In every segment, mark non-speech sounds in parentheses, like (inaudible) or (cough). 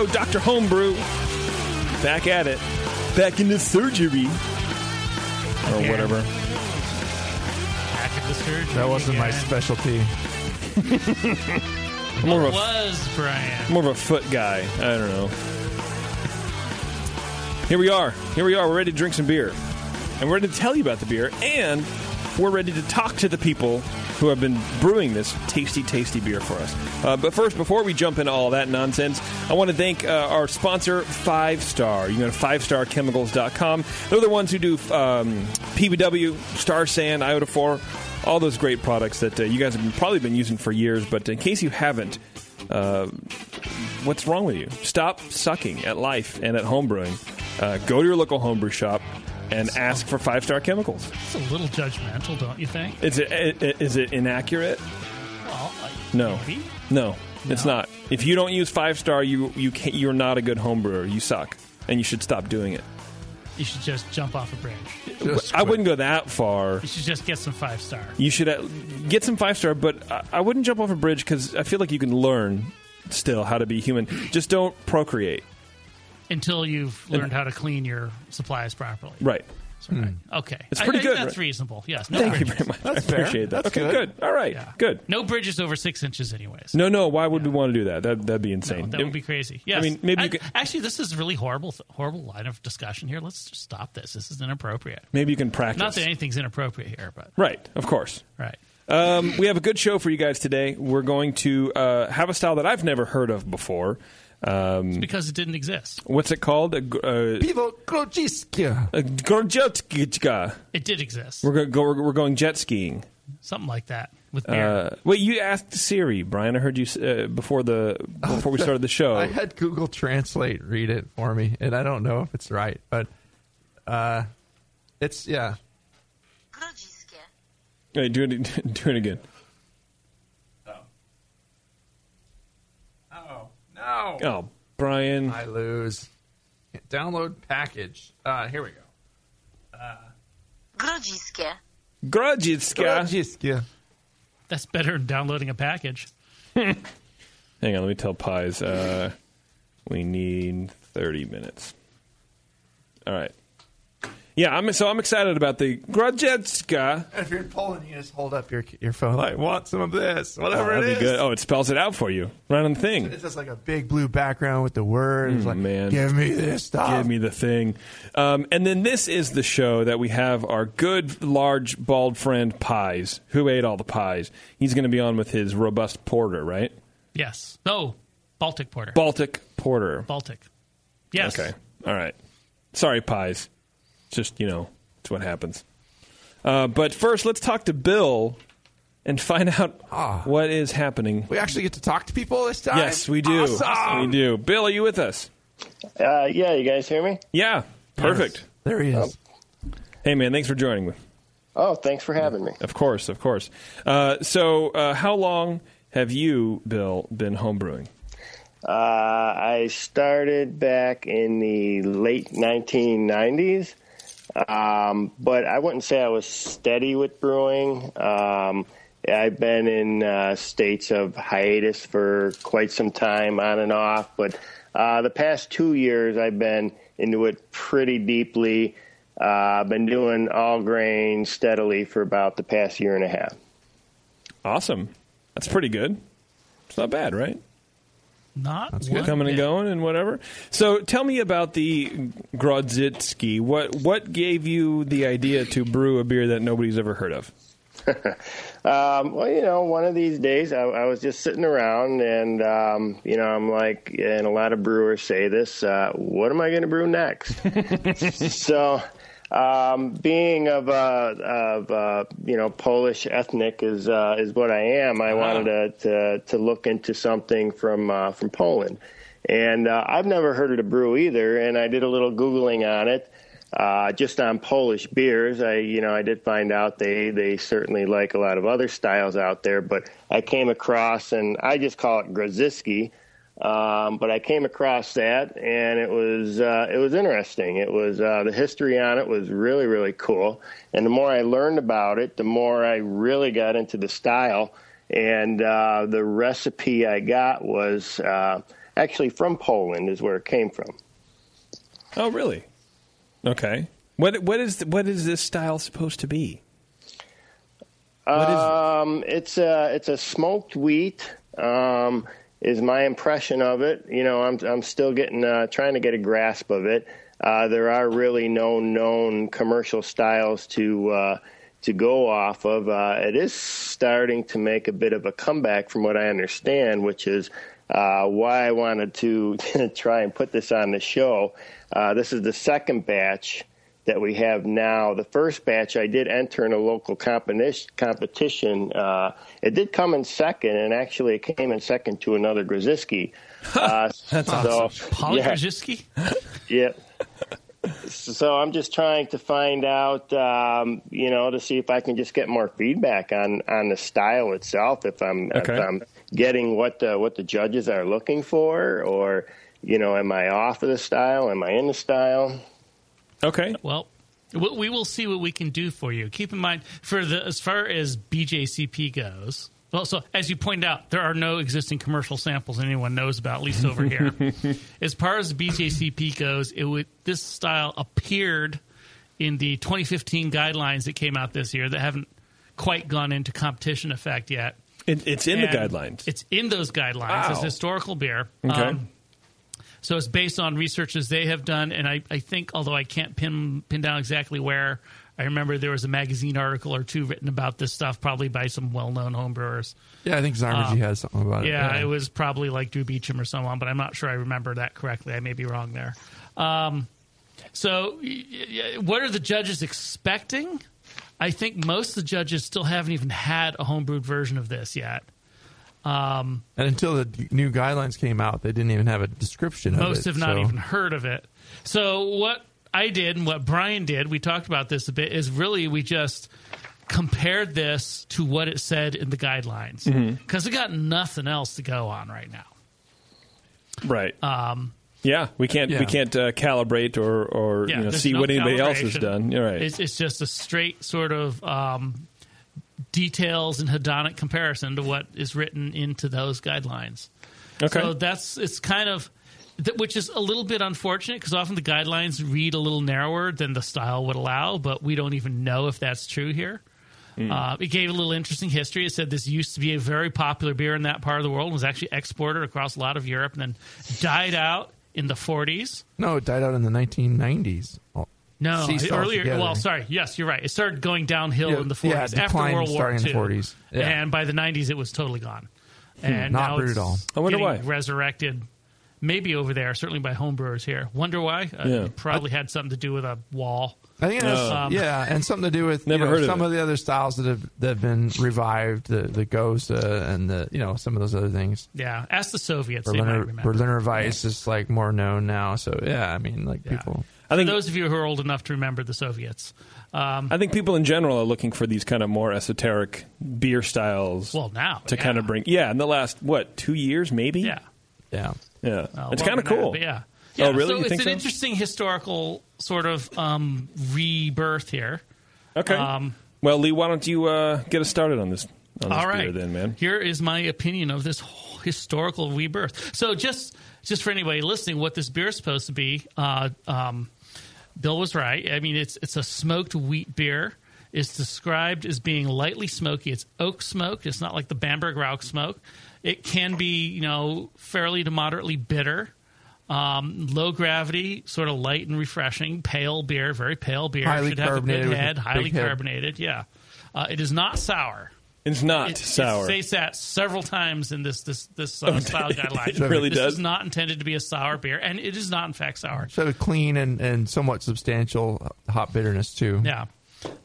Everybody, here we go. Dr. Homebrew. Back at it. Back in the surgery. Or Again. whatever. Back at the surgery. That wasn't my specialty. (laughs) More of a, Was Brian? more of a foot guy. I don't know. Here we are. Here we are. We're ready to drink some beer. And we're ready to tell you about the beer. And we're ready to talk to the people who have been brewing this tasty, tasty beer for us. Uh, but first, before we jump into all that nonsense, I want to thank uh, our sponsor, Five Star. You can go to fivestarchemicals.com. They're the ones who do um, PBW, Star San, Iota 4, all those great products that uh, you guys have been, probably been using for years. But in case you haven't, uh, what's wrong with you? Stop sucking at life and at homebrewing. Uh, go to your local homebrew shop and ask for Five Star Chemicals. It's a little judgmental, don't you think? Is it i- i- it inaccurate? Well, like, No, maybe. no, it's not. If you don't use Five Star, you you can't, you're not a good homebrewer. You suck, and you should stop doing it. You should just jump off a bridge. Just I wouldn't go that far. You should just get some five star. You should uh, get some Five Star, but I, I wouldn't jump off a bridge because I feel like you can learn still how to be human. Just don't procreate. Until you've learned how to clean your supplies properly. Right. So, right. Okay. Hmm. It's pretty I- good, That's right? reasonable. Yes. No Thank you very much. That's I fair. appreciate that. That's okay, good. good. All right, Yeah. good. No bridges over six inches, anyways. No, no. Why would we want to do that? That that'd be No, insane. that would be crazy. Yes. I mean, maybe you I- could, actually, this is a really horrible, horrible line of discussion here. Let's just stop this. This is inappropriate. maybe you can practice. Not that anything's inappropriate here, but right. Of course. right. Um, we have a good show for you guys today. We're going to uh, have a style that I've never heard of before. Um, Because it didn't exist. what's it called? A, uh, Pivo Krojiska. a. It did exist. We're, go, go, we're, we're going jet skiing. Something like that with beer. Uh, wait, you asked Siri, Brian. I heard you uh, before the before we (laughs) started the show. I had Google Translate read it for me, and I don't know if it's right, but uh, it's yeah. Wait, do it, (laughs) do it again. Oh no! Oh, Brian. I lose. Download package. Uh, here we go. Grodziska. Grudgetska. Krojiska. That's better than downloading a package. (laughs) Hang on, let me tell Pies. Uh, we need 30 minutes. All right. Yeah, I'm so I'm excited about the Grudjetska. If you're in Poland, you just hold up your your phone like, want some of this, whatever that'd it be is. good. Oh, it spells it out for you right on the thing. It's just like a big blue background with the words. It's like, man. give me this stuff. Give me the thing. Um, and then this is the show that we have our good, large, bald friend Pies, who ate all the pies. He's going to be on with his robust porter, right? Yes. Oh, Baltic Porter. Baltic porter. Baltic. Yes. Okay. All right. Sorry, Pies. Just, you know, it's what happens. Uh, but first, let's talk to Bill and find (laughs) out Ah. what is happening. We actually get to talk to people this time. Yes, we do. Awesome. We do. Bill, are you with us? Uh, yeah, you guys hear me? Yeah. Perfect. There he is. Hey, man, thanks for joining me. Oh, thanks for having me. Of course, of course. Uh, so, uh, how long have you, Bill, been homebrewing? Uh, I started back in the late 1990s, Um, but I wouldn't say I was steady with brewing. Um, I've been in uh, states of hiatus for quite some time, on and off. But uh, the past two years, I've been into it pretty deeply. Uh, I've been doing all grain steadily for about the past year and a half. Awesome. That's pretty good. It's not bad, right? Not That's one coming and going and whatever. So tell me about the Grodzitsky. What what gave you the idea to brew a beer that nobody's ever heard of? (laughs) Um, well, you know, one of these days I, I was just sitting around and, um, you know, I'm like, and a lot of brewers say this, uh, what am I going to brew next? (laughs) so, um, being of, uh, of, uh, you know, Polish ethnic is, uh, is what I am. I wanted to, to, to look into something from, uh, from Poland. And, uh, I've never heard of the brew either. And I did a little Googling on it uh, just on Polish beers. I, you know, I did find out they they certainly like a lot of other styles out there, but I came across, and I just call it Grodziski. Um, but I came across that, and it was uh, it was interesting. It was uh, the history on it was really really cool, and the more I learned about it, the more I really got into the style. And uh, the recipe I got was uh, actually from Poland, is where it came from. Oh, really? Okay. What what is what is this style supposed to be? Um, it's a it's a smoked wheat. Um, is my impression of it. You know, I'm I'm still getting uh, trying to get a grasp of it. Uh, there are really no known commercial styles to uh, to go off of. Uh, it is starting to make a bit of a comeback, from what I understand, which is uh, why I wanted to (laughs) try and put this on the show. Uh, this is the second batch that we have now. The first batch I did enter in a local competition. Uh, it did come in second, and actually it came in second to another Grzyski. (laughs) Uh, That's so, Paul yeah, Grzyski? (laughs) yeah. So I'm just trying to find out, um, you know, to see if I can just get more feedback on, on the style itself. If I'm Okay. if I'm getting what the, what the judges are looking for, or you know, am I off of the style? Am I in the style? Okay. Well, we we will see what we can do for you. Keep in mind, for the as far as BJCP goes. Well, so as you pointed out, there are no existing commercial samples anyone knows about, at least over here. (laughs) as far as BJCP goes, it would this style appeared in the 2015 guidelines that came out this year that haven't quite gone into competition effect yet. It, it's in the guidelines. It's in those guidelines Wow. as historical beer. Um, Okay. So it's based on researches they have done, and I, I think, although I can't pin pin down exactly where, I remember there was a magazine article or two written about this stuff, probably by some well known homebrewers. Yeah, I think Zymurgy has something about it. Yeah, it was probably like Drew Beechum or someone, but I'm not sure I remember that correctly. I may be wrong there. Um, so, y- y- what are the judges expecting? I think most of the judges still haven't even had a homebrewed version of this yet. Um, And until the new guidelines came out, they didn't even have a description of it. most have not so- even heard of it. So what I did and what Brian did, we talked about this a bit, is really we just compared this to what it said in the guidelines Mm-hmm. because we got nothing else to go on right now. right. Um, yeah, we can't we can't uh, calibrate or or yeah, you know see no what anybody else has done. You're right. It's, it's just a straight sort of um, details and hedonic comparison to what is written into those guidelines. okay. So that's it's kind of which is a little bit unfortunate because often the guidelines read a little narrower than the style would allow, but we don't even know if that's true here. Uh, it gave a little interesting history. It said this used to be a very popular beer in that part of the world, and was actually exported across a lot of Europe, and then died out in the 40s. No, it died out in the 1990s. No, ceased earlier. altogether. Well, sorry. Yes, you're right. It started going downhill Yeah, in the 40s yeah, after World War starting in II. the 40s. Yeah. Hmm, And by the 90s, it was totally gone. And not now brewed it's at all. I wonder why. resurrected. Maybe over there, certainly by homebrewers here. Wonder why? Uh, Yeah. Probably had something to do with a wall. I think it has, Um, yeah, and something to do with you Never know, heard of some it. of the other styles that have that have been revived, the the Gose and the you know some of those other things. Yeah, ask the Soviets. they might Berliner, remember. Berliner Weiss is like more known now. So yeah, I mean like Yeah. people. I For think those of you who are old enough to remember the Soviets. Um, I think people in general are looking for these kind of more esoteric beer styles well, now to yeah. kind of bring. Yeah, in the last what two years, maybe. Yeah. Yeah, yeah. Well, it's kind of than that, cool. yeah. Oh, really? So You it's think an so? interesting historical sort of um, rebirth here. Okay. Um, well, Lee, why don't you uh, get us started on this? On this All right, beer then, man. Here is my opinion of this historical rebirth. So, just just for anybody listening, what this beer is supposed to be, uh, um, Bill was right. I mean, it's it's a smoked wheat beer. It's described as being lightly smoky. It's oak smoked. It's not like the Bamberg Rauch smoke. It can be, you know, fairly to moderately bitter. Um, low gravity, sort of light and refreshing, pale beer, very pale beer. Highly Should have a carbonated good head, highly head. carbonated. Yeah, uh, it is not sour. It's not It, sour. It states that several times in this this this uh, (laughs) style guideline. it really this does? is not intended to be a sour beer, and it is not in fact sour. So a clean and, and somewhat substantial hop bitterness too. Yeah.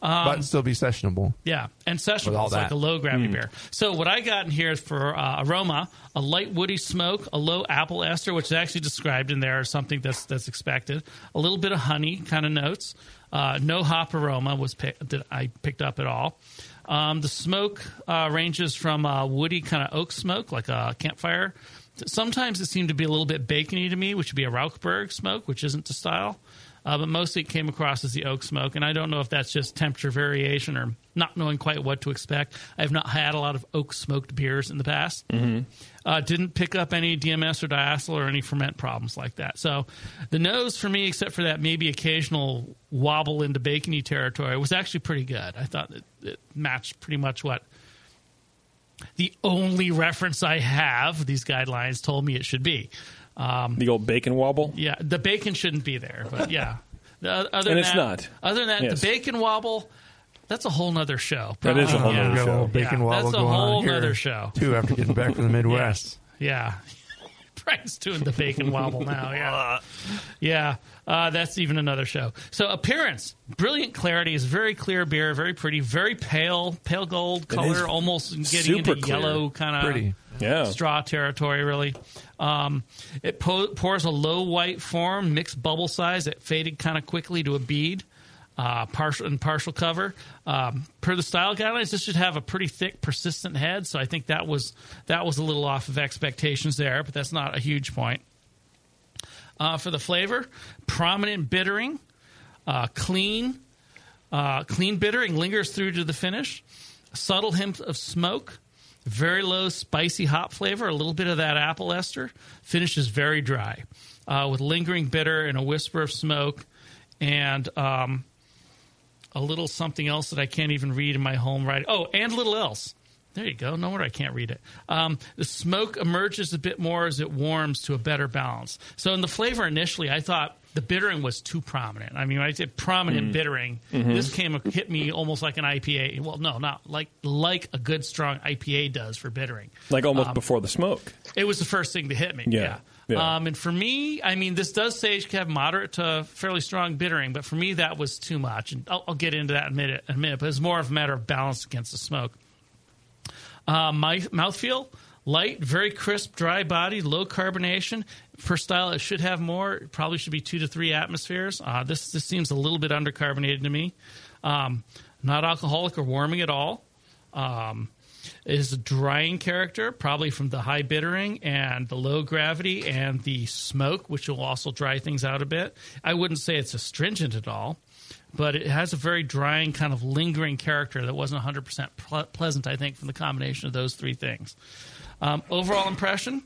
but still be sessionable. Yeah, and sessionable. With all It's like a low gravity beer. So what I got in here is for uh, aroma, a light woody smoke, a low apple ester, which is actually described in there as something that's that's expected. A little bit of honey kind of notes. Uh, no hop aroma was pick, that I picked up at all. Um, the smoke uh, ranges from uh, woody kind of oak smoke, like a campfire. Sometimes it seemed to be a little bit bacony to me, which would be a Rauchberg smoke, which isn't the style. Uh, but mostly it came across as the oak smoke, and I don't know if that's just temperature variation or not knowing quite what to expect. I have not had a lot of oak smoked beers in the past. Mm-hmm. Uh, didn't pick up any DMS or diacetyl or any ferment problems like that. So the nose for me, except for that maybe occasional wobble into bacony territory, was actually pretty good. I thought it, it matched pretty much what the only reference I have these guidelines told me it should be. the old bacon wobble. Yeah, the bacon shouldn't be there, but yeah. (laughs) The, other And than it's that, not. Other than that, Yes. the bacon wobble, that's a whole nother show. That is a whole Yeah. nother Got show. little bacon Yeah, that's a whole on here nother show. too. After getting back from the (laughs) Midwest, Yeah. (laughs) Brian's doing the bacon wobble now. Yeah. (laughs) Yeah. Uh, that's even another show. So, appearance brilliant clarity is very clear beer, very pretty, very pale, pale gold color, almost getting into clear. yellow kind of Pretty. Yeah. straw territory, really. Um, it po- pours a low white form, mixed bubble size that faded kind of quickly to a bead. Uh, partial and partial cover. Um, per the style guidelines, this should have a pretty thick, persistent head. So I think that was that was a little off of expectations there, but that's not a huge point. Uh, for the flavor, prominent bittering, uh, clean, uh, clean bittering lingers through to the finish. Subtle hint of smoke, very low spicy hop flavor, a little bit of that apple ester. Finish is very dry, uh, with lingering bitter and a whisper of smoke, and um, a little something else that I can't even read in my home writing. Oh, and a little else. There you go. No wonder I can't read it. Um, the smoke emerges a bit more as it warms to a better balance. So in the flavor initially, I thought the bittering was too prominent. I mean, when I said prominent mm. bittering, mm-hmm. this came hit me almost like an IPA. Well, no, not like like a good strong IPA does for bittering. Like almost um, before the smoke. It was the first thing to hit me. Yeah. Yeah. Yeah. Um, and for me, I mean, this does say it can have moderate to fairly strong bittering, but for me, that was too much. And I'll, I'll get into that in a minute, in a minute. But it's more of a matter of balance against the smoke. Uh, my mouthfeel, light, very crisp, dry body, low carbonation. For style, it should have more. It probably should be two to three atmospheres. Uh, this this seems a little bit undercarbonated to me. Um, not alcoholic or warming at all. Um, is a drying character, probably from the high bittering and the low gravity and the smoke, which will also dry things out a bit. I wouldn't say it's astringent at all, but it has a very drying, kind of lingering character that wasn't 100% ple- pleasant, I think, from the combination of those three things. Um, overall impression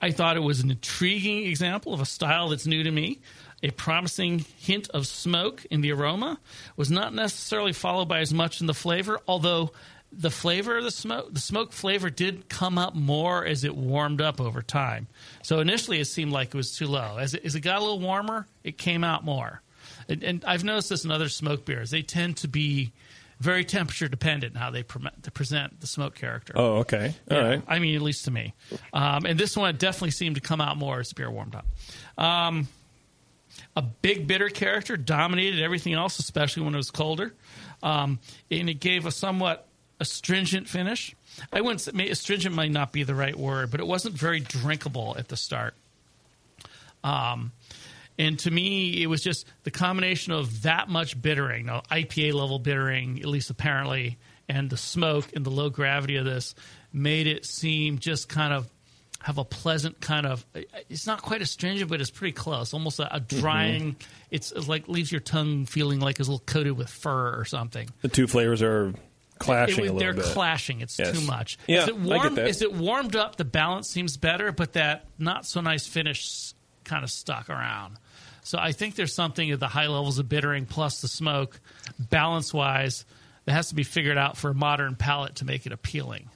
I thought it was an intriguing example of a style that's new to me. A promising hint of smoke in the aroma was not necessarily followed by as much in the flavor, although the flavor of the smoke, the smoke flavor did come up more as it warmed up over time. So initially it seemed like it was too low. As it, as it got a little warmer, it came out more. And, and I've noticed this in other smoke beers. They tend to be very temperature dependent in how they, pre- present the smoke character. Oh, okay. All Yeah, right. I mean, at least to me. Um, and this one definitely seemed to come out more as the beer warmed up. Um, a big bitter character dominated everything else, especially when it was colder. Um, and it gave a somewhat astringent finish. I wouldn't say astringent might not be the right word, but it wasn't very drinkable at the start. Um, and to me, it was just the combination of that much bittering, now IPA level bittering, at least apparently, and the smoke and the low gravity of this made it seem just kind of have a pleasant kind of. It's not quite astringent, but it's pretty close. Almost a, a drying. It's, it's like leaves your tongue feeling like it's a little coated with fur or something. The two flavors are clashing It- a little they're bit. clashing. It's Yes. too much. Yeah, is it I get that. Is it warmed up? The balance seems better, but that not so nice finish kind of stuck around. So I think there's something at the high levels of bittering plus the smoke, balance wise, that has to be figured out for a modern palate to make it appealing.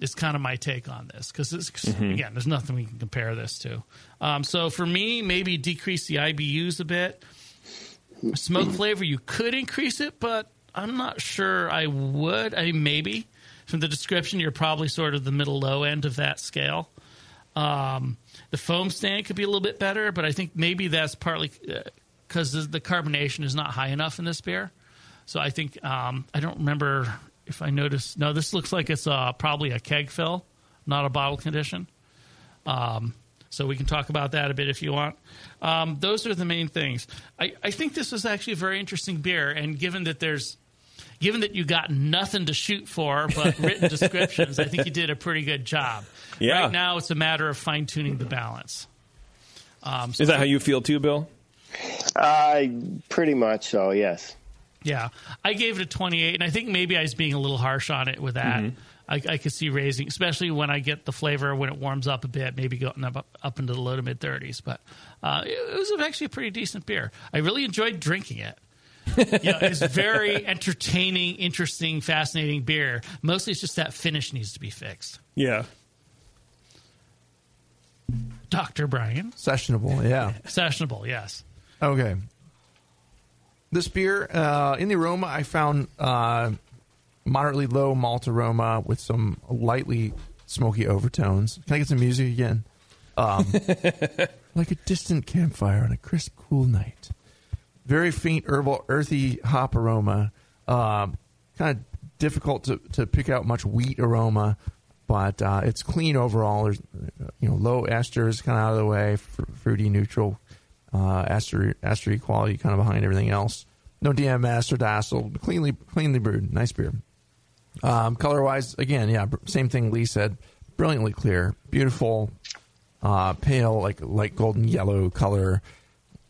It's kind of my take on this because Mm-hmm. again, there's nothing we can compare this to. Um, so for me, maybe decrease the IBUs a bit smoke flavor, you could increase it, but I'm not sure I would. I mean, maybe from the description, you're probably sort of the middle low end of that scale. Um, the foam stand could be a little bit better, but I think maybe that's partly because the, the carbonation is not high enough in this beer. So I think um, I don't remember if I noticed. No, this looks like it's uh, probably a keg fill, not a bottle condition. Um, so we can talk about that a bit if you want. Um, those are the main things. I, I think this was actually a very interesting beer, and given that there's, given that you got nothing to shoot for but (laughs) written descriptions, I think you did a pretty good job. Yeah. Right now, it's a matter of fine tuning the balance. Um, so Is that how you feel too, Bill? Uh, pretty much so. Yes. Yeah, I gave it a 28, and I think maybe I was being a little harsh on it with that. I, I could see raising, especially when I get the flavor when it warms up a bit, maybe going up up into the low to mid 30s. But uh, it, it was actually a pretty decent beer. I really enjoyed drinking it. you know, it's very (laughs) entertaining, interesting, fascinating beer. Mostly, it's just that finish needs to be fixed. Yeah. Doctor Brian, Sessionable, yeah. sessionable, yes. Okay. This beer, uh, in the aroma, I found uh, moderately low malt aroma with some lightly smoky overtones. Can I get some music again? Um, (laughs) like a distant campfire on a crisp, cool night. Very faint herbal, earthy hop aroma. Um, kind of difficult to, to pick out much wheat aroma, but uh, it's clean overall. There's you know low esters kind of out of the way, fr- fruity, neutral uh, ester estery quality kind of behind everything else. No DMS or diacetyl, cleanly cleanly brewed, nice beer. Um, color wise, again, yeah, same thing Lee said. Brilliantly clear, beautiful, uh, pale, like light golden yellow color.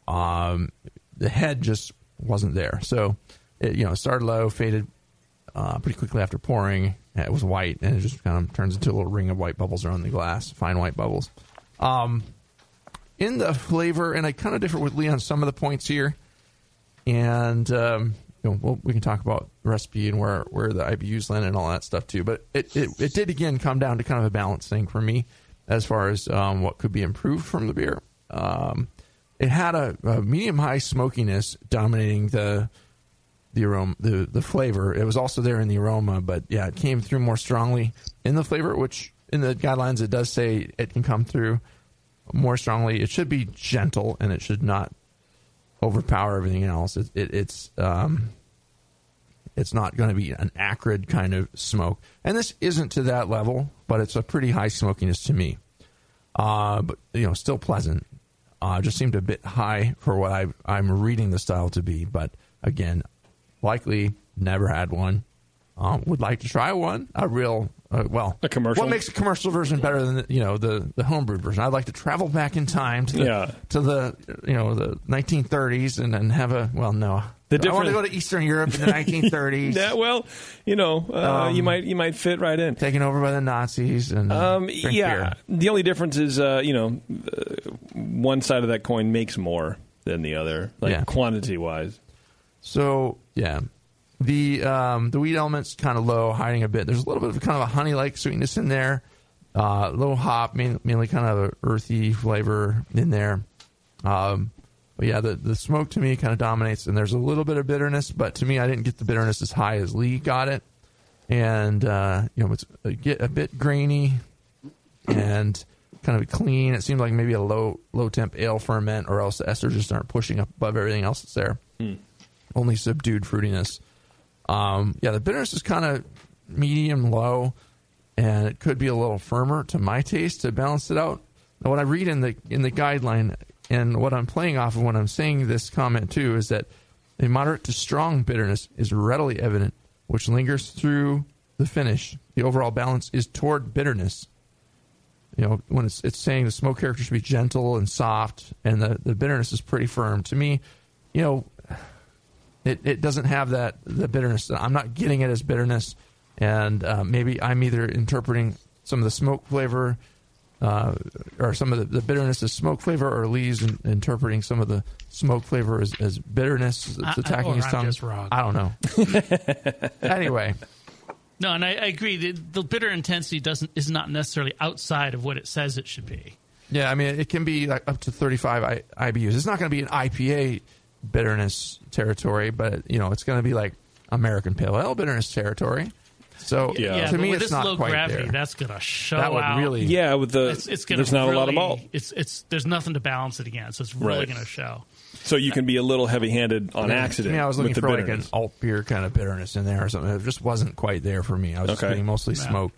Um, the head just wasn't there, so it you know started low, faded uh, pretty quickly after pouring. It was white, and it just kind of turns into a little ring of white bubbles around the glass, fine white bubbles. Um, in the flavor, and I kind of differ with Lee on some of the points here, and um, you know, we can talk about the recipe and where where the IBUs land and all that stuff too. But it, it it did again come down to kind of a balance thing for me as far as um, what could be improved from the beer. Um, it had a, a medium high smokiness dominating the the aroma, the the flavor. It was also there in the aroma, but yeah, it came through more strongly in the flavor. Which in the guidelines it does say it can come through more strongly. It should be gentle and it should not overpower everything else. It, it, it's um, it's not going to be an acrid kind of smoke, and this isn't to that level, but it's a pretty high smokiness to me. Uh, but you know, still pleasant. Uh, just seemed a bit high for what I I'm reading the style to be, but again, likely never had one. Um, would like to try one. A real uh, well, A commercial? What makes a commercial version better than the, you know the the homebrewed version? I'd like to travel back in time to the Yeah. to the you know the 1930s and, and have a well no. The I want to go to Eastern Europe in the 1930s, Yeah, (laughs) well, you know, uh, Um, you might you might fit right in. taken over by the Nazis and Um, yeah, beer. the only difference is, uh, you know, uh, one side of that coin makes more than the other, like Yeah. quantity wise. So yeah, the um, the wheat element's kind of low, hiding a bit. There's a little bit of kind of a honey like sweetness in there, uh, low hop, main, mainly kind of an earthy flavor in there. Um, but yeah, the the smoke to me kind of dominates, and there's a little bit of bitterness, but to me, I didn't get the bitterness as high as Lee got it, and uh, you know it's a, get a bit grainy and kind of clean. It seemed like maybe a low low temp ale ferment, or else the esters just aren't pushing up above everything else that's there only subdued fruitiness. Um, yeah, the bitterness is kind of medium low, and it could be a little firmer to my taste to balance it out. Now, what I read in the in the guideline and what I'm playing off of when I'm saying this comment too is that a moderate to strong bitterness is readily evident, which lingers through the finish. The overall balance is toward bitterness. you know, when it's it's saying the smoke character should be gentle and soft, and the the bitterness is pretty firm. To me, you know, it it doesn't have that the bitterness. I'm not getting it as bitterness, and uh, maybe I'm either interpreting some of the smoke flavor. Uh, or some of the, the bitterness as smoke flavor, or Lee's in, interpreting some of the smoke flavor as, as bitterness that's I- I- attacking or his I'm tongue. just wrong. I don't know. (laughs) anyway, No, and I, I agree. The, the bitter intensity doesn't is not necessarily outside of what it says it should be. Yeah, I mean, it can be like up to 35 I, IBUs. It's not going to be an IPA bitterness territory, but you know, it's going to be like American Pale Ale bitterness territory. So Yeah. to me, it's this not low quite gravity, there. that's going to show That would out. really- Yeah, with the It's, it's gonna there's not a lot of malt, It's it's there's nothing to balance it against. So it's really Right. going to show. so you can be a little heavy-handed on Yeah, accident. To me, I was looking with the for like an alt beer kind of bitterness in there or something. It just wasn't quite there for me. I was just getting mostly Yeah. smoke.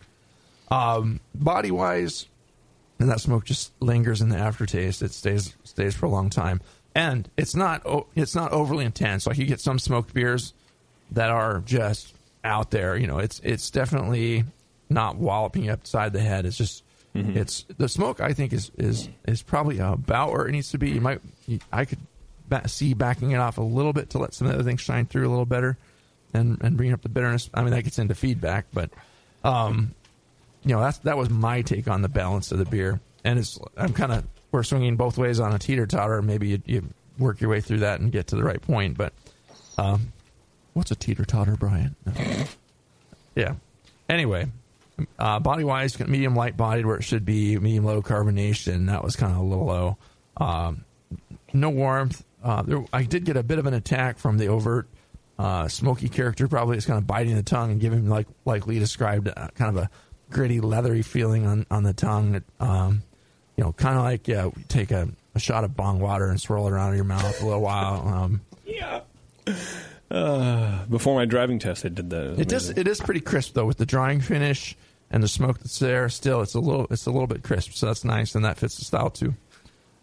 Um, body wise, and that smoke just lingers in the aftertaste. It stays stays for a long time, and it's not it's not overly intense. Like you get some smoked beers that are just out there. You know, it's it's definitely not walloping you upside the head. It's just it's the smoke. I think is is is probably about where it needs to be. You might you, I could ba- see backing it off a little bit to let some of the other things shine through a little better, and and bring up the bitterness. I mean that gets into feedback, but um, you know that's that was my take on the balance of the beer, and it's I'm kind of we're swinging both ways on a teeter totter. Maybe you, you work your way through that and get to the right point, but um, what's a teeter totter, Brian? yeah. Anyway, uh, body wise, medium light bodied where it should be, medium low carbonation. That was kind of a little low. Um, no warmth. Uh, there, I did get a bit of an attack from the overt uh, smoky character. Probably it's kind of biting the tongue and giving like like Lee described, uh, kind of a gritty, leathery feeling on on the tongue. Um, you know, kind of like yeah, take a, a shot of bong water and swirl it around in your mouth a little while. Um, Yeah. Uh, before my driving test, I did that. It does. It is pretty crisp though, with the drying finish and the smoke that's there. Still, it's a little. It's a little bit crisp, so that's nice, and that fits the style too.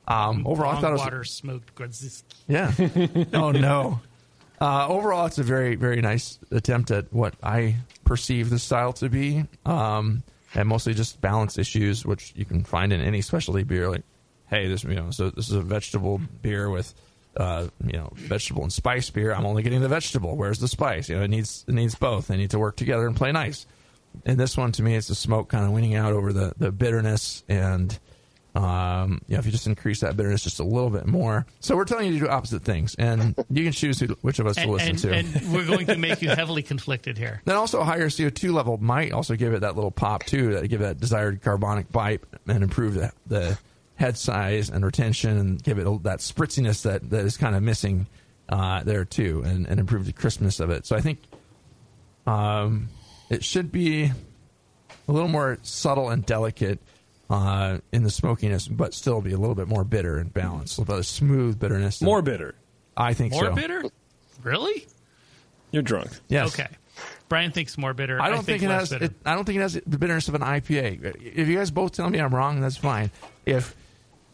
Um, overall, I thought it was. water smoked Grodziski. Yeah. (laughs) oh no. Uh, overall, it's a very very nice attempt at what I perceive the style to be, um, and mostly just balance issues, which you can find in any specialty beer. Like, hey, this you know, so this is a vegetable beer with. Uh, you know, vegetable and spice beer. I'm only getting the vegetable. Where's the spice? You know, it needs it needs both. They need to work together and play nice. And this one, to me, it's the smoke kind of winning out over the the bitterness, and um, you know, if you just increase that bitterness just a little bit more. So we're telling you to do opposite things, and you can choose who, which of us to listen and, to. and we're going to make you heavily conflicted here. (laughs) Then also a higher CO2 level might also give it that little pop too, that give that desired carbonic bite and improve the, the head size and retention and give it that spritziness that, that is kind of missing uh, there too and, and improve the crispness of it. So I think um, it should be a little more subtle and delicate uh, in the smokiness, but still be a little bit more bitter and balanced. A little bit of smooth bitterness. more bitter. I think so. More so. bitter? Really? You're drunk. Yes. Okay. Brian thinks more bitter. I don't think, it less has. bitter. It, I don't think it has the bitterness of an IPA. If you guys both tell me I'm wrong, that's fine. If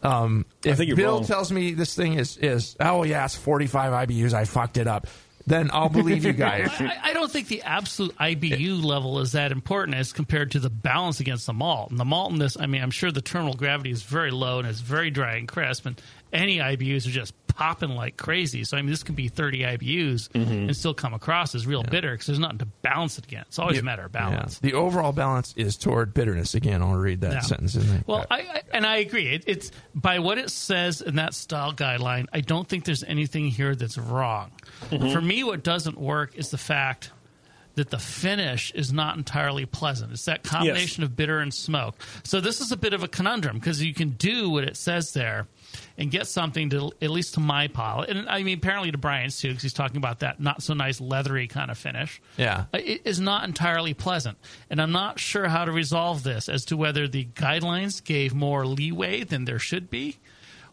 um, if think you're Bill wrong. tells me this thing is is oh yeah, it's 45 IBUs, I fucked it up, then I'll believe you (laughs) guys. I, I don't think the absolute IBU level is that important as compared to the balance against the malt. And the malt in this, I mean, I'm sure the terminal gravity is very low and it's very dry and crisp, and any IBUs are just popping like crazy. So I mean, this could be 30 IBUs Mm-hmm. and still come across as real bitter because there's nothing to balance it against. It's always a matter of balance. Yeah. The overall balance is toward bitterness. Again, I'll read that Yeah. sentence. Well, I, I and I agree. It, it's by what it says in that style guideline. I don't think there's anything here that's wrong. For me, what doesn't work is the fact that the finish is not entirely pleasant. It's that combination of bitter and smoke. So this is a bit of a conundrum because you can do what it says there and get something to at least to my palate, and I mean apparently to Brian's too, because he's talking about that not so nice leathery kind of finish Yeah. Uh, it is not entirely pleasant. And I'm not sure how to resolve this as to whether the guidelines gave more leeway than there should be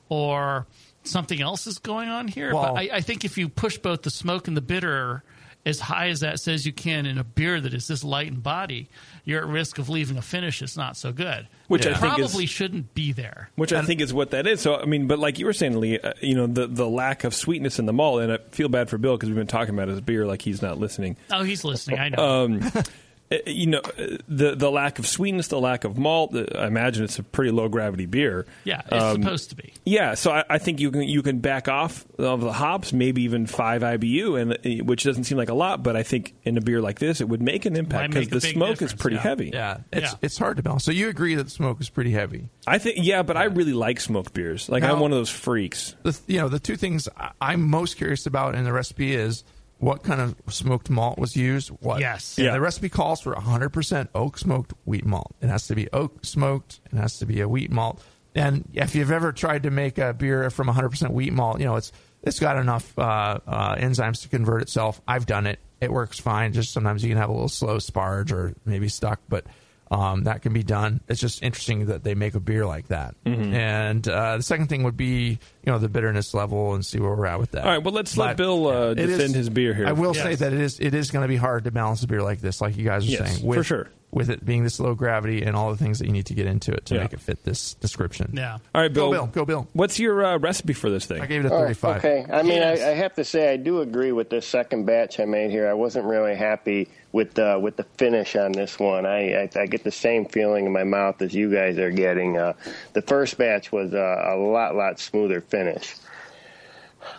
or something else is going on here. Well- but I, I think if you push both the smoke and the bitter as high as that says you can in a beer that is this light in body, you're at risk of leaving a finish that's not so good. Which I think is- probably shouldn't be there. Which I think is what that is. So I mean, but like you were saying, Lee, uh, you know, the the lack of sweetness in the malt, and I feel bad for Bill because we've been talking about his beer like he's not listening. Oh, he's listening. I know. Um, (laughs) you know, uh, the the lack of sweetness, the lack of malt. uh, I imagine it's a pretty low gravity beer. Yeah, it's Um, supposed to be. Yeah, so I, I think you can you can back off of the hops, maybe even five IBU, and uh, which doesn't seem like a lot, but I think in a beer like this, it would make an impact because the big smoke is pretty yeah. heavy. Yeah, it's Yeah. it's hard to balance. So you agree that the smoke is pretty heavy? I think yeah, but I really like smoked beers. Like I'm one of those freaks. The you know the two things I'm most curious about in the recipe is what kind of smoked malt was used. What? Yes. And Yeah. The recipe calls for 100% oak smoked wheat malt. It has to be oak smoked. It has to be a wheat malt. And if you've ever tried to make a beer from 100% wheat malt, you know it's it's got enough uh, uh, enzymes to convert itself. I've done it. It works fine. Just sometimes you can have a little slow sparge or maybe stuck, but um, that can be done. It's just interesting that they make a beer like that. Mm-hmm. And uh, the second thing would be, you know, the bitterness level and see where we're at with that. All right, well, let's let Bill, uh, it is- defend his beer here. I will Yes. say that it is it is going to be hard to balance a beer like this, like you guys are Yes, saying, with, for sure. With it being this low gravity and all the things that you need to get into it to Yeah. make it fit this description. Yeah. All right, Bill. Go Bill, go Bill. What's your uh, recipe for this thing? I gave it a Oh, 35. okay. I mean, Yes. I, I have to say, I do agree with this second batch I made here. I wasn't really happy with the with the finish on this one. I I, I get the same feeling in my mouth as you guys are getting. Uh, the first batch was uh, a lot lot smoother finish.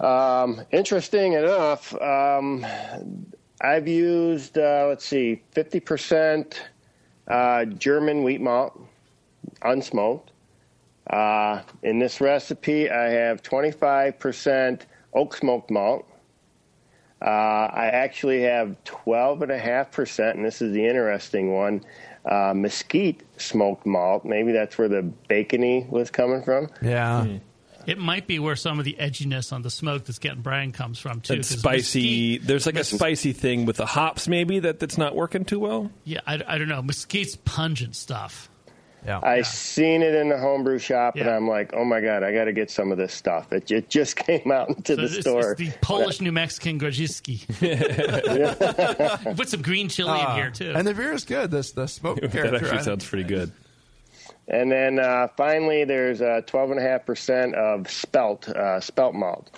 Um, interesting enough, um, I've used uh, let's see, fifty percent uh, German wheat malt, unsmoked. Uh, in this recipe, I have 25% oak smoked malt. Uh, I actually have 12.5%, and this is the interesting one, uh, mesquite smoked malt. Maybe that's where the bacony was coming from. Yeah. It might be where some of the edginess on the smoke that's getting Brian comes from too. That 'cause spicy. mesquite- there's like a spicy thing with the hops, maybe that that's not working too well. yeah, I, I don't know. Mesquite's pungent stuff. Yeah. I seen it in the homebrew shop, and I'm like, oh my god, I got to get some of this stuff. It, it just (laughs) came out into So the it's, store. it's the Polish New Mexican Grodziski. (laughs) (laughs) Put some green chili in ah. here too. And the beer is good. This the smoke character. that character. actually sounds pretty good. And then uh, finally, there's uh, 12.5% of spelt, uh, spelt malt.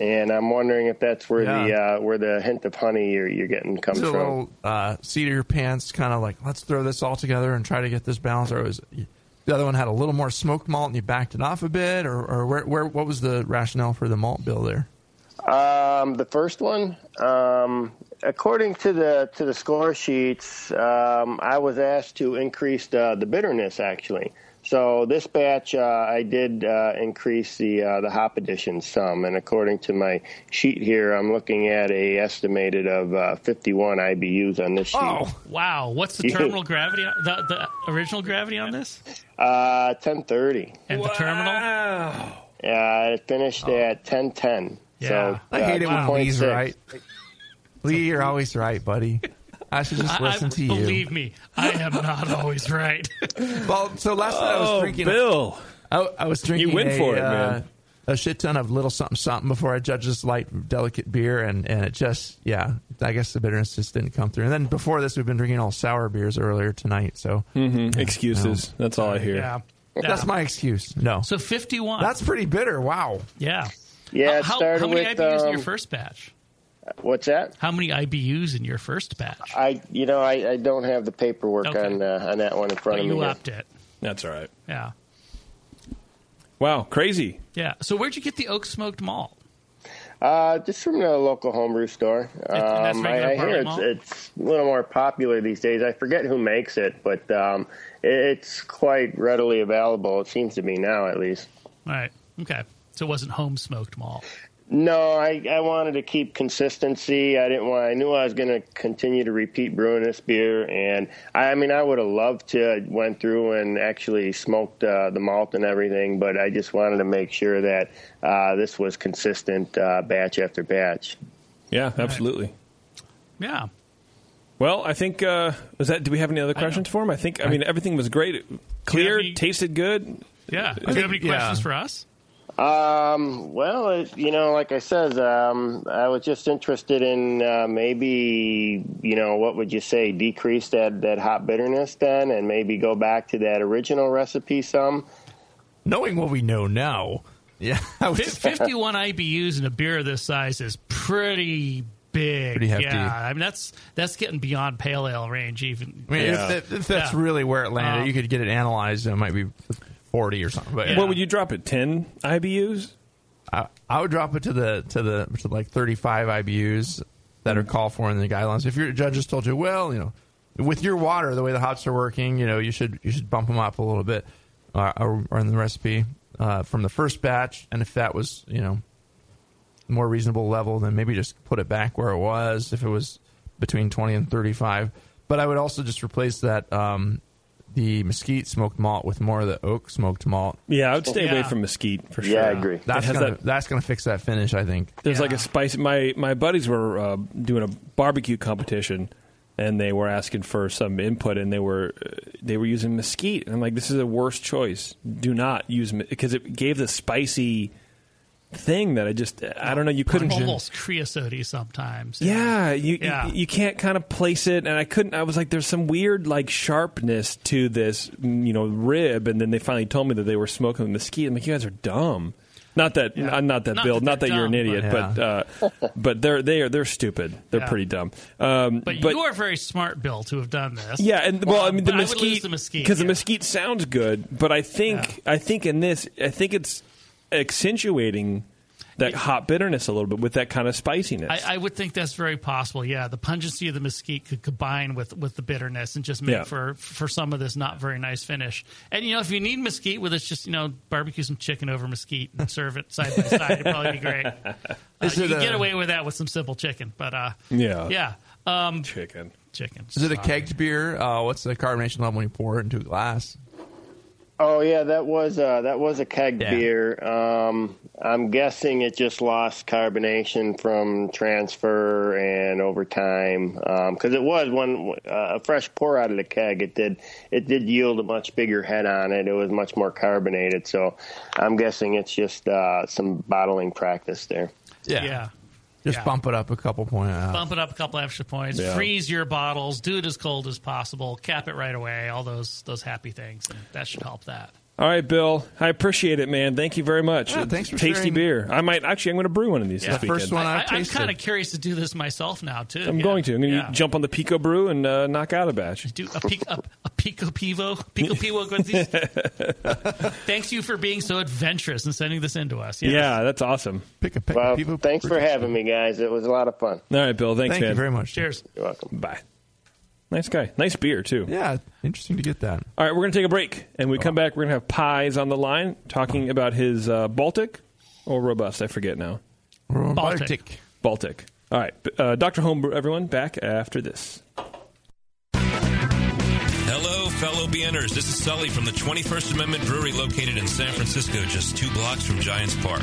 And I'm wondering if that's where the Yeah. uh, where the hint of honey you're, you're getting comes It's a from. little uh, seat of your pants, kind of like let's throw this all together and try to get this balance. Or was the other one had a little more smoked malt and you backed it off a bit, or, or where, where what was the rationale for the malt bill there? Um, the first one, um, according to the to the score sheets, um, I was asked to increase the, the bitterness actually. So this batch, uh, I did uh, increase the uh, the hop addition some, and according to my sheet here, I'm looking at a estimated of uh, 51 IBUs on this sheet. Oh, wow, what's the (laughs) terminal gravity? The, the original gravity on this Uh, 1030. and the terminal. Wow. Uh, it finished at 1010. Yeah. So, I uh, hate it when 2.6. Lee's right. Lee, you're always right, buddy. I should just I, I, listen to you. believe me, I am not always right. (laughs) Well, so last night I was Oh, drinking. Bill. I, I was drinking. You went a, for it, uh, man. A shit ton of little something something before I judged this light, delicate beer, and, and it just yeah, I guess the bitterness just didn't come through. And then before this, we've been drinking all sour beers earlier tonight, so Excuses. That's all I hear. Yeah, that's my excuse. No, So fifty-one. that's pretty bitter. Wow. yeah. Yeah, it how, how many with. IBUs in your um, first batch? What's that? How many IBUs in your first batch? I, you know, I, I don't have the paperwork Okay. on uh, on that one in front But of you me. here. upped it. That's all right. Yeah, Wow, crazy. yeah. So where'd you get the oak smoked malt? Uh, just from the local homebrew store. that's Um, I, I hear it's, it's a little more popular these days. I forget who makes it, but um, it, it's quite readily available. It seems to be now, at least. All right. Okay. So it wasn't home smoked malt. No, I, I wanted to keep consistency. I didn't want. I knew I was going to continue to repeat brewing this beer, and I, I mean, I would have loved to went through and actually smoked uh, the malt and everything, but I just wanted to make sure that uh, this was consistent uh, batch after batch. Yeah, absolutely. Yeah. Well, I think uh, was that. Do we have any other questions for him? I think. I mean, everything was great, clear, any- tasted tasted good. Yeah. Do you have any yeah. questions for us? Um, well, it, you know, like I said, um, I was just interested in uh, maybe, you know, what would you say, decrease that, that hot bitterness then, and maybe go back to that original recipe some. Knowing what we know now, (laughs) yeah, I was 51 IBUs in a beer of this size is pretty big. Pretty hefty. Yeah, I mean that's that's getting beyond pale ale range. Even I mean, Yeah. if, that, if that's Yeah. really where it landed, Um, you could get it analyzed, and it might be forty or something. But Yeah. What would you drop it? Ten IBUs? I, I would drop it to the to the to like thirty five IBUs that are called for in the guidelines. If your judges told you, well, you know, with your water, the way the hops are working, you know, you should you should bump them up a little bit, uh, or, or in the recipe uh, from the first batch, and if that was you know more reasonable level, then maybe just put it back where it was. If it was between twenty and thirty five, but I would also just replace that. Um, the mesquite smoked malt with more of the oak smoked malt. Yeah, I would stay away Yeah. from mesquite for sure. Yeah, I agree. That's has gonna that- that's gonna fix that finish, I think. There's like a spice. My my buddies were uh, doing a barbecue competition, and they were asking for some input, and they were uh, they were using mesquite. And I'm like, this is a worst choice. Do not use because it gave the spicy thing that I just I don't know. You couldn't. almost creosote sometimes. Yeah, you, Yeah. you you can't kind of place it, and I couldn't. I was like, "There's some weird like sharpness to this, you know, rib." And then they finally told me that they were smoking the mesquite. I'm like, "You guys are dumb." Not that, Yeah. uh, not that, Not Bill. that not that they're you're an idiot, but- but uh, (laughs) but they're they are they're stupid. They're Yeah. pretty dumb. Um, But, you are very smart, Bill, to have done this. yeah, and well, I mean, the But I would lose mesquite the mesquite, because the mesquite sounds good, but I think I think in this, I think it's accentuating that hot bitterness a little bit with that kind of spiciness. I, I would think that's very possible. Yeah, the pungency of the mesquite could combine with, with the bitterness and just make Yeah. for for some of this not very nice finish. And you know, if you need mesquite with it's just you know, barbecue some chicken over mesquite and serve it side by side. It'd probably be great. (laughs) Uh, you it can get away with that with some simple chicken, but uh, Yeah. yeah, um, Chicken. chicken. Is it a Sorry. kegged beer? Uh, what's the carbonation level when you pour it into a glass? Oh yeah, that was uh, that was a keg Yeah. beer. Um, I'm guessing it just lost carbonation from transfer and over time because it was one uh, a fresh pour out of the keg. It did it did yield a much bigger head on it. It was much more carbonated. So I'm guessing it's just uh, some bottling practice there. Yeah. Just Yeah. bump it up a couple points. Uh, Bump it up a couple extra points. Yeah. Freeze your bottles. Do it as cold as possible. Cap it right away. All those those happy things. And that should help that. All right, Bill. I appreciate it, man. Thank you very much. Yeah, thanks for tasty sharing. beer. I might actually. I'm going to brew one of these Yeah. this The first weekend. one I, I've I'm kind of curious to do this myself now too. I'm Yeah. going to. I'm going to Yeah. jump on the Pico Brew and uh, knock out a batch. do a, pic, a, a pico pivo pico pivo with. (laughs) Thanks you for being so adventurous and sending this in to us. Yes. Yeah, that's awesome. Pick a pick. Well, people thanks for having me, guys. It was a lot of fun. All right, Bill. Thanks, Thank man. you very much. Cheers. You're welcome. Bye. Nice guy. Nice beer too. Yeah, interesting to get that. All right, we're going to take a break, and we come back. We're going to have Pies on the line talking about his uh, Baltic or robust. I forget now. Baltic. Baltic. All right, uh, Dr. Homebrew, everyone, back after this. Hello, fellow BNers. This is Sully from the 21st Amendment Brewery located in San Francisco, just two blocks from Giants Park.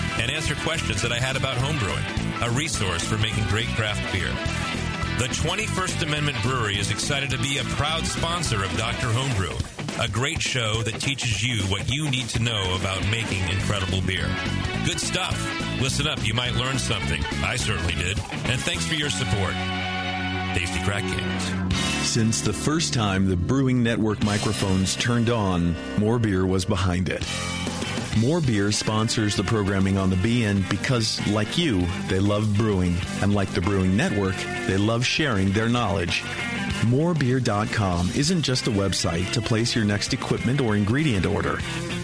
and answer questions that I had about homebrewing, a resource for making great craft beer. The 21st Amendment Brewery is excited to be a proud sponsor of Dr. Homebrew, a great show that teaches you what you need to know about making incredible beer. Good stuff. Listen up, you might learn something. I certainly did. And thanks for your support. Tasty Crack Games. Since the first time the Brewing Network microphones turned on, More Beer was behind it. More Beer sponsors the programming on the BN because, like you, they love brewing, and like the Brewing Network, they love sharing their knowledge. Morebeer.com isn't just a website to place your next equipment or ingredient order.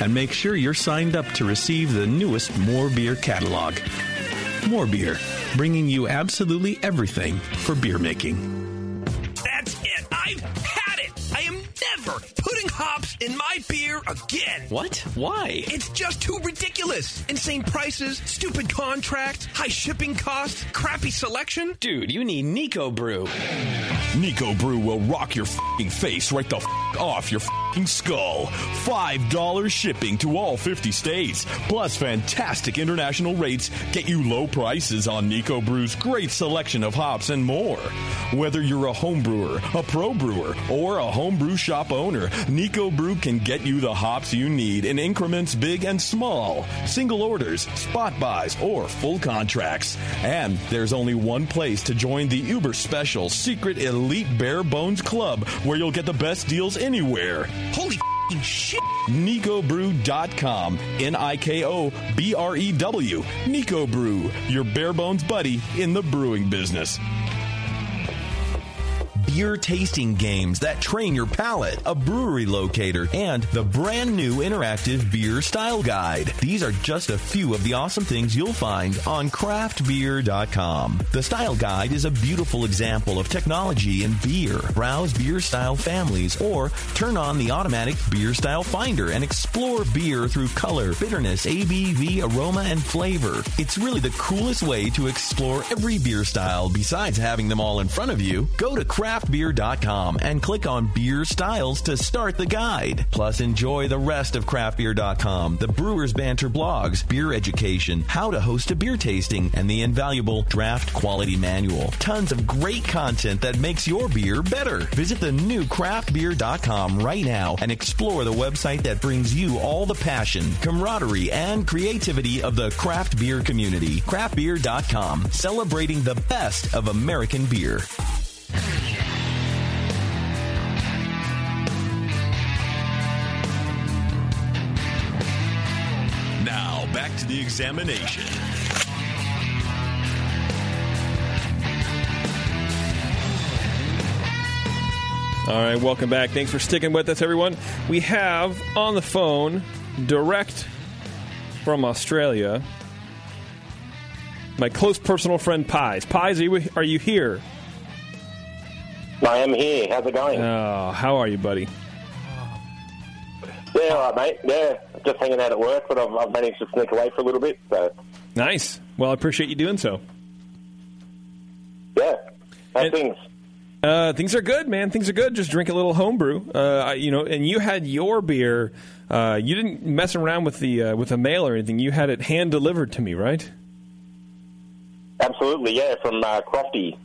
and make sure you're signed up to receive the newest More Beer catalog. More Beer, bringing you absolutely everything for beer making. That's it. I've had it. I am never putting hops in my beer again. What? Why? It's just too ridiculous. Insane prices, stupid contracts, high shipping costs, crappy selection. Dude, you need Niko Brew. Niko Brew will rock your fing face right the f- off your fing skull. $5 shipping to all 50 states, plus fantastic international rates get you low prices on Niko Brew's great selection of hops and more. Whether you're a home brewer, a pro brewer, or a homebrew shop owner, Niko Brew can get you the hops you need in increments big and small, single orders, spot buys, or full contracts. And there's only one place to join the uber special secret elite bare bones club where you'll get the best deals anywhere. Holy shit. NikoBrew.com. N I K O B R E W. Niko Brew, your bare bones buddy in the brewing business. Beer tasting games that train your palate, a brewery locator, and the brand new interactive beer style guide. These are just a few of the awesome things you'll find on craftbeer.com. The style guide is a beautiful example of technology in beer. Browse beer style families or turn on the automatic beer style finder and explore beer through color, bitterness, ABV, aroma, and flavor. It's really the coolest way to explore every beer style besides having them all in front of you. Go to craftbeer.com and click on beer styles to start the guide. Plus, enjoy the rest of craftbeer.com, the Brewers Banter blogs, beer education, how to host a beer tasting, and the invaluable draft quality manual. Tons of great content that makes your beer better. Visit the new craftbeer.com right now and explore the website that brings you all the passion, camaraderie, and creativity of the craft beer community. Craftbeer.com, celebrating the best of American beer. Now, back to the examination. All right, welcome back. Thanks for sticking with us, everyone. We have on the phone, direct from Australia, my close personal friend Pies. Pies, are you, are you here? I am here. How's it going? Oh, how are you, buddy? Yeah, all right, mate. Yeah, just hanging out at work, but I've, I've managed to sneak away for a little bit. So, Nice. Well, I appreciate you doing so. yeah. How's things? Uh, things are good, man. Things are good. Just drink a little homebrew. Uh, I- you know, and you had your beer. Uh, you didn't mess around with the uh, with the mail or anything. You had it hand delivered to me, right? Absolutely, yeah, from uh, Crofty.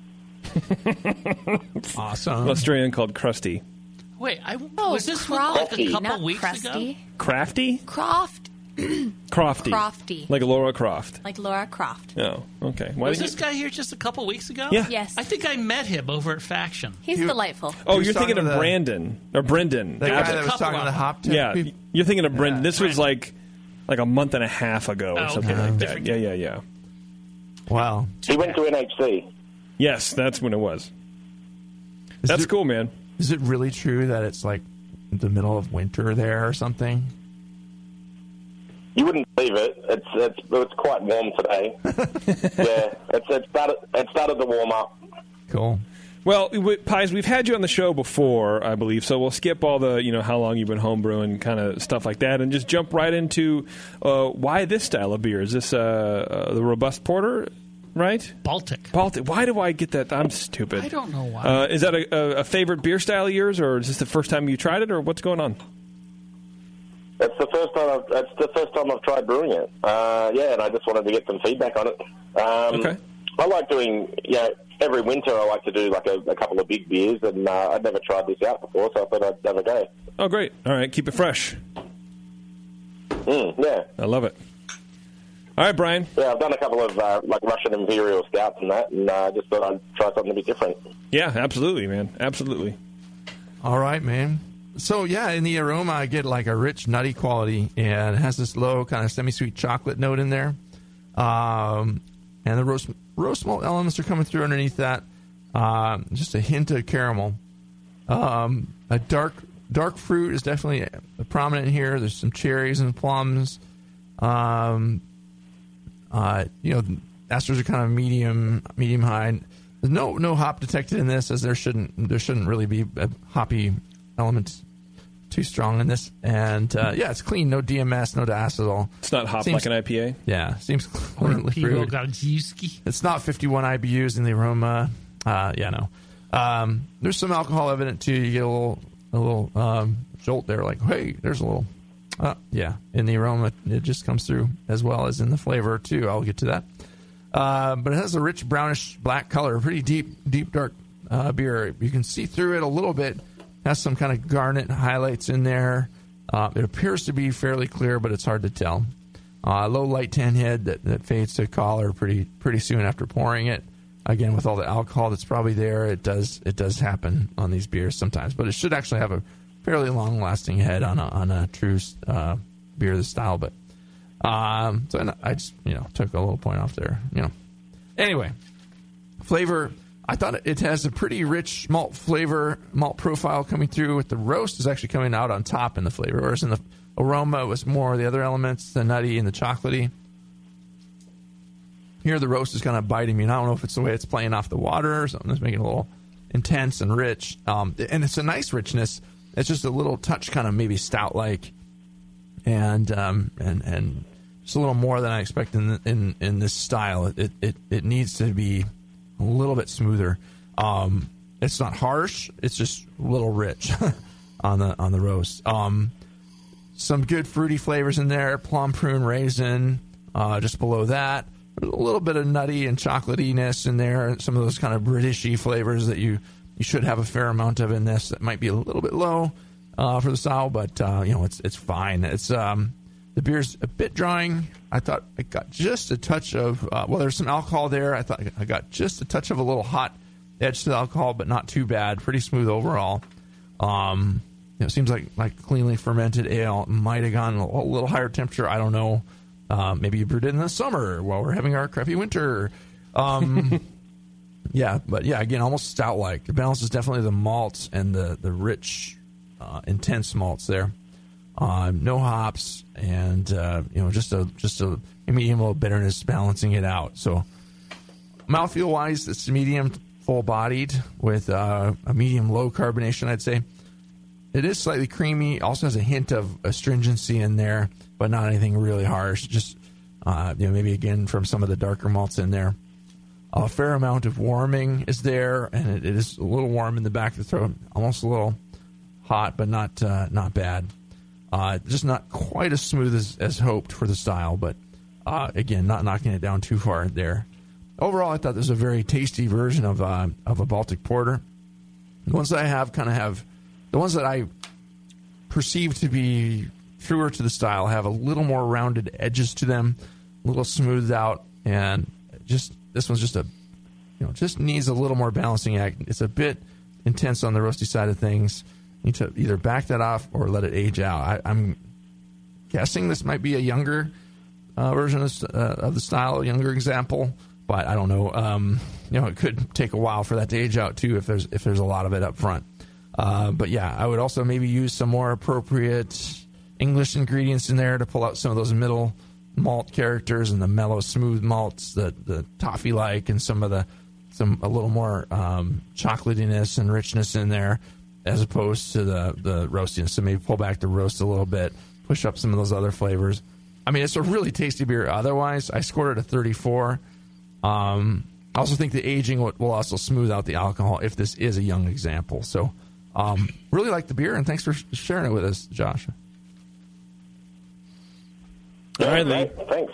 (laughs) awesome. Australian called Krusty. Wait, I, Oh, was this one like a couple not weeks crusty. ago? Crafty? Croft, (clears throat) Crofty. Crofty. Like Laura Croft. like Laura Croft. Oh, okay. Why was this you- guy here just a couple weeks ago? Yeah. Yes. I think I met him over at Faction. He's delightful. Oh, you're thinking of the- Brandon or Brendan. The guy that was talking to the hop tip Yeah, people. you're thinking of Brendan. Yeah. This was like like a month and a half ago or Oh, something okay. like that. Different Yeah, yeah, yeah. Wow. He went to NHC. Yes, that's when it was. Is That's it- cool, man. Is it really true that it's like the middle of winter there or something? You wouldn't believe it. It's it's it's quite warm today. (laughs) yeah, it's it started it started to warm up. Cool. Well, we, Pies, we've had you on the show before, I believe, so we'll skip all the, you know, how long you've been homebrewing kind of stuff like that and just jump right into uh, why this style of beer. Is this uh, uh, the Robust Porter, right? Baltic. Baltic. Why do I get that? I'm stupid. I don't know why. Uh, is that a, a, a favorite beer style of yours, or is this the first time you tried it, or what's going on? It's the first time I've it's the first time I've tried brewing it. Uh, yeah, and I just wanted to get some feedback on it. Um, Okay. I like doing you know every winter I like to do like a, a couple of big beers, and uh, I'd never tried this out before, so I thought I'd have a go. Oh, great. All right, keep it fresh. Mm, yeah, I love it. All right, Brian. yeah. I've done a couple of uh, like Russian Imperial Stouts and that, and uh, just thought I'd try something a bit different. Yeah, absolutely, man. Absolutely. All right, man. So yeah, in the aroma, I get like a rich nutty quality, and it has this low kind of semi-sweet chocolate note in there. Um, and the roast roast malt elements are coming through underneath that. Um, just a hint of caramel. Um, a dark dark fruit is definitely prominent here. There's some cherries and plums. Um, uh, you know, esters are kind of medium medium high. There's no no hop detected in this, as there shouldn't there shouldn't really be a hoppy element too strong in this. And uh, yeah, it's clean, no DMS, no diacetyl. It's not hop Seems- like an IPA. Yeah, seems cleanly Pivo brewed. Gajewski. It's not 51 IBUs in the aroma. Uh, yeah, no. Um, there's some alcohol evident too. You get a little a little um, jolt there, like hey, there's a little. Uh, yeah, in the aroma, it just comes through as well as in the flavor too. I'll get to that. Uh, but it has a rich brownish black color, pretty deep, deep dark uh, beer. You can see through it a little bit. Has some kind of garnet highlights in there. Uh, it appears to be fairly clear, but it's hard to tell. Uh, low light tan head that, that fades to collar pretty pretty soon after pouring it. Again, with all the alcohol that's probably there, it does it does happen on these beers sometimes. But it should actually have a fairly long lasting head on a on a true uh, beer of this style. But um, so I- I just you know took a little point off there. You know. Anyway, flavor. I thought it has a pretty rich malt flavor, malt profile coming through. With the roast is actually coming out on top in the flavor, whereas in the aroma it was more the other elements, the nutty and the chocolatey. Here the roast is kind of biting me, and I don't know if it's the way it's playing off the water or something that's making it a little intense and rich. Um, and it's a nice richness. It's just a little touch, kind of maybe stout like, and um, and and just a little more than I expect in in in this style. It it it needs to be a little bit smoother. Um, it's not harsh. It's just a little rich (laughs) on the on the roast. Um, some good fruity flavors in there. Plum, prune, raisin. Uh, just below that, a little bit of nutty and chocolatiness in there. Some of those kind of Britishy flavors that you you should have a fair amount of in this. That might be a little bit low uh, for the style, but uh, you know it's it's fine. It's um, the beer's a bit drying. I thought I got just a touch of uh, well, there's some alcohol there. I thought I got just a touch of a little hot edge to the alcohol, but not too bad. Pretty smooth overall. Um, you know, it seems like like cleanly fermented ale might have gone a little higher temperature. I don't know. Uh, maybe you brewed it in the summer while we're having our crappy winter. Um, (laughs) yeah, but yeah, again, almost stout like. The balance is definitely the malts and the the rich, uh, intense malts there. Um, no hops and uh, you know just a just a medium low bitterness balancing it out. So mouthfeel wise, it's medium full bodied with uh, a medium low carbonation. I'd say it is slightly creamy. Also has a hint of astringency in there, but not anything really harsh. Just uh, you know maybe again from some of the darker malts in there. A fair amount of warming is there, and it, it is a little warm in the back of the throat, almost a little hot, but not uh, not bad. Uh, just not quite as smooth as, as hoped for the style, but uh, again, not knocking it down too far there. Overall, I thought this was a very tasty version of uh, of a Baltic Porter. The ones that I have kind of have the ones that I perceive to be truer to the style have a little more rounded edges to them, a little smoothed out, and just this one's just a you know just needs a little more balancing act. It's a bit intense on the roasty side of things. You need to either back that off or let it age out. I, I'm guessing this might be a younger uh, version of, uh, of the style, a younger example, but I don't know. Um, you know, it could take a while for that to age out too if there's if there's a lot of it up front. Uh, but yeah, I would also maybe use some more appropriate English ingredients in there to pull out some of those middle malt characters and the mellow, smooth malts, the the toffee like, and some of the some a little more um, chocolatiness and richness in there, as opposed to the the roastiness. So maybe pull back the roast a little bit, push up some of those other flavors. I mean, it's a really tasty beer. Otherwise, I scored it a 34. Um, I also think the aging will, will also smooth out the alcohol if this is a young example. So, um, really like the beer, and thanks for sharing it with us, Josh. All right, Lee. Thanks.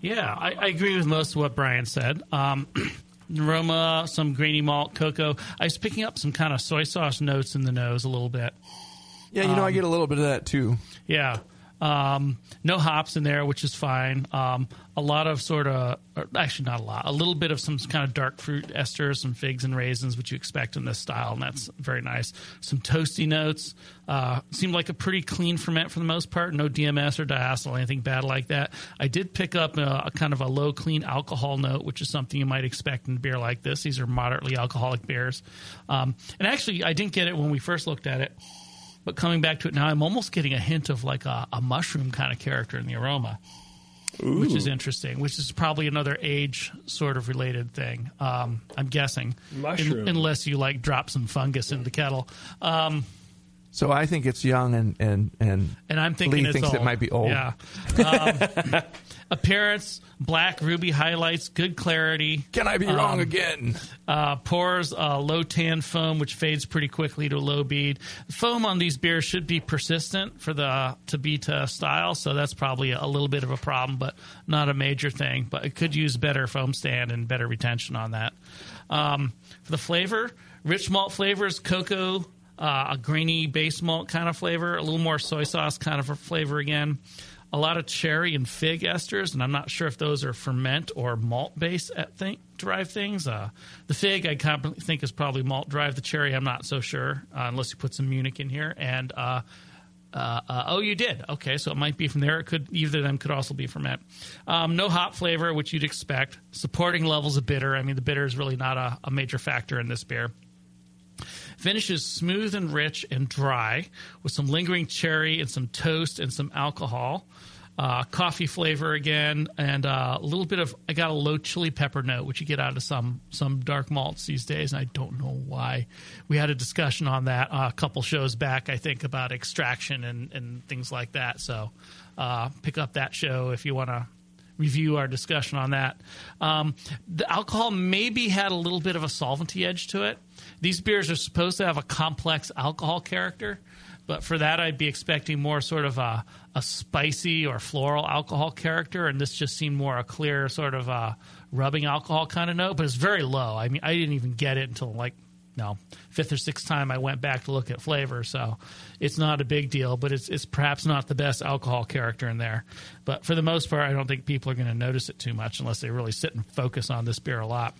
Yeah, I, I agree with most of what Brian said. Um, (clears throat) aroma, some grainy malt, cocoa. I was picking up some kind of soy sauce notes in the nose a little bit. Yeah, you know, I Um, get a little bit of that too. Yeah. Um, no hops in there, which is fine. Um, a lot of sort of, actually not a lot, a little bit of some kind of dark fruit esters, some figs and raisins, which you expect in this style, and that's very nice. Some toasty notes. Uh, seemed like a pretty clean ferment for the most part. No DMS or diacetyl, anything bad like that. I did pick up a, a kind of a low clean alcohol note, which is something you might expect in a beer like this. These are moderately alcoholic beers. Um, and actually, I didn't get it when we first looked at it. But coming back to it now, I'm almost getting a hint of like a, a mushroom kind of character in the aroma. which is interesting. Which is probably another age sort of related thing. Um, I'm guessing, Mushroom. unless you like drop some fungus in the kettle. Um, So I think it's young, and and and, and I'm thinking Lee it's thinks old. it might be old. Yeah. Um, (laughs) appearance: black ruby highlights, good clarity. Can I be wrong Um, again? Uh, pours uh, low tan foam, which fades pretty quickly to low bead. Foam on these beers should be persistent for the Tabita style, so that's probably a little bit of a problem, but not a major thing. But it could use better foam stand and better retention on that. Um, for the flavor, rich malt flavors, cocoa, uh, a grainy base malt kind of flavor, a little more soy sauce kind of a flavor again. A lot of cherry and fig esters, and I'm not sure if those are ferment or malt based thing, derived things. Uh, the fig I think is probably malt derived. The cherry I'm not so sure uh, unless you put some Munich in here. And uh, uh, uh, oh, you did. Okay, so it might be from there. It could either of them could also be ferment. Um, no hop flavor, which you'd expect. Supporting levels of bitter. I mean, the bitter is really not a, a major factor in this beer. Finish is smooth and rich and dry with some lingering cherry and some toast and some alcohol. Uh, coffee flavor again, and uh, a little bit of. I got a low chili pepper note, which you get out of some some dark malts these days, and I don't know why. We had a discussion on that uh, a couple shows back, I think, about extraction and, and things like that. So uh, pick up that show if you want to review our discussion on that. Um, the alcohol maybe had a little bit of a solventy edge to it. These beers are supposed to have a complex alcohol character, but for that, I'd be expecting more sort of a, a spicy or floral alcohol character, and this just seemed more a clear sort of uh rubbing alcohol kind of note. But it's very low. I mean, I didn't even get it until like no fifth or sixth time I went back to look at flavor. So it's not a big deal, but it's it's perhaps not the best alcohol character in there. But for the most part, I don't think people are going to notice it too much unless they really sit and focus on this beer a lot.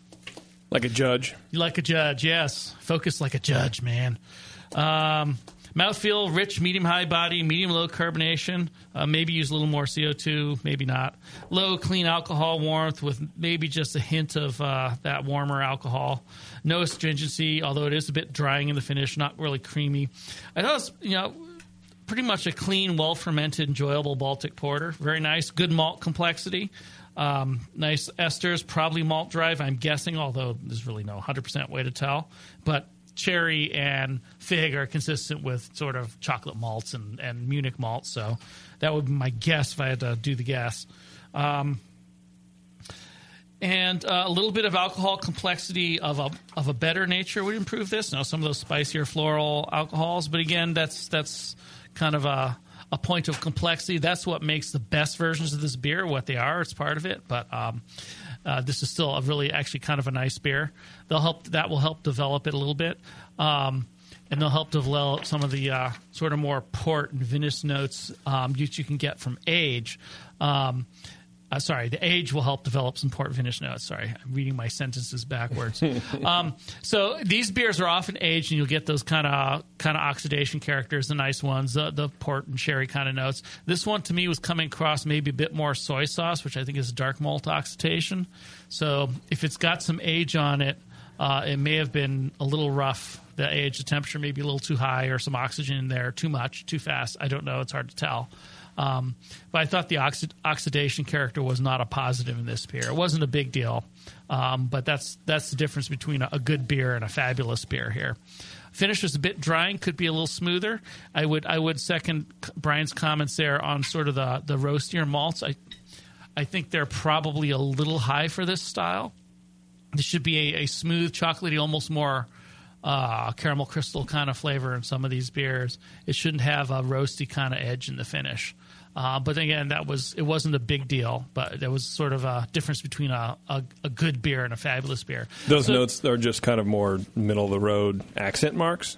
Like a judge. Like a judge, yes. Focus like a judge, man. Um, mouthfeel, rich, medium high body, medium low carbonation. Uh, maybe use a little more CO2, maybe not. Low clean alcohol warmth with maybe just a hint of uh, that warmer alcohol. No astringency, although it is a bit drying in the finish, not really creamy. I thought it was, you know, pretty much a clean, well fermented, enjoyable Baltic porter. Very nice, good malt complexity. Um, nice esters, probably malt drive, I'm guessing, although there's really no 100% way to tell. But cherry and fig are consistent with sort of chocolate malts and, and Munich malts, so that would be my guess if I had to do the guess. Um, and uh, a little bit of alcohol complexity of a of a better nature would improve this. Now, some of those spicier floral alcohols, but again, that's that's kind of a a point of complexity. That's what makes the best versions of this beer what they are. It's part of it, but um, uh, this is still a really actually kind of a nice beer. They'll help that will help develop it a little bit. Um, and they'll help develop some of the uh, sort of more port and vinous notes um, you can get from age. Uh, sorry, the age will help develop some port finish notes. Sorry, I'm reading my sentences backwards. (laughs) um, so these beers are often aged, and you'll get those kind of kind of oxidation characters, the nice ones, the, the port and sherry kind of notes. This one to me was coming across maybe a bit more soy sauce, which I think is dark malt oxidation. So if it's got some age on it, uh, it may have been a little rough. The age, the temperature may be a little too high, or some oxygen in there, too much, too fast. I don't know. It's hard to tell. Um, but I thought the oxi- oxidation character was not a positive in this beer. It wasn't a big deal, um, but that's that's the difference between a, a good beer and a fabulous beer here. Finish was a bit drying, could be a little smoother. I would I would second Brian's comments there on sort of the the roastier malts. I I think they're probably a little high for this style. This should be a, a smooth, chocolatey, almost more uh, caramel crystal kind of flavor in some of these beers. It shouldn't have a roasty kind of edge in the finish. Uh, but again, that was it wasn't a big deal. But there was sort of a difference between a, a, a good beer and a fabulous beer. Those So- notes are just kind of more middle of the road accent marks.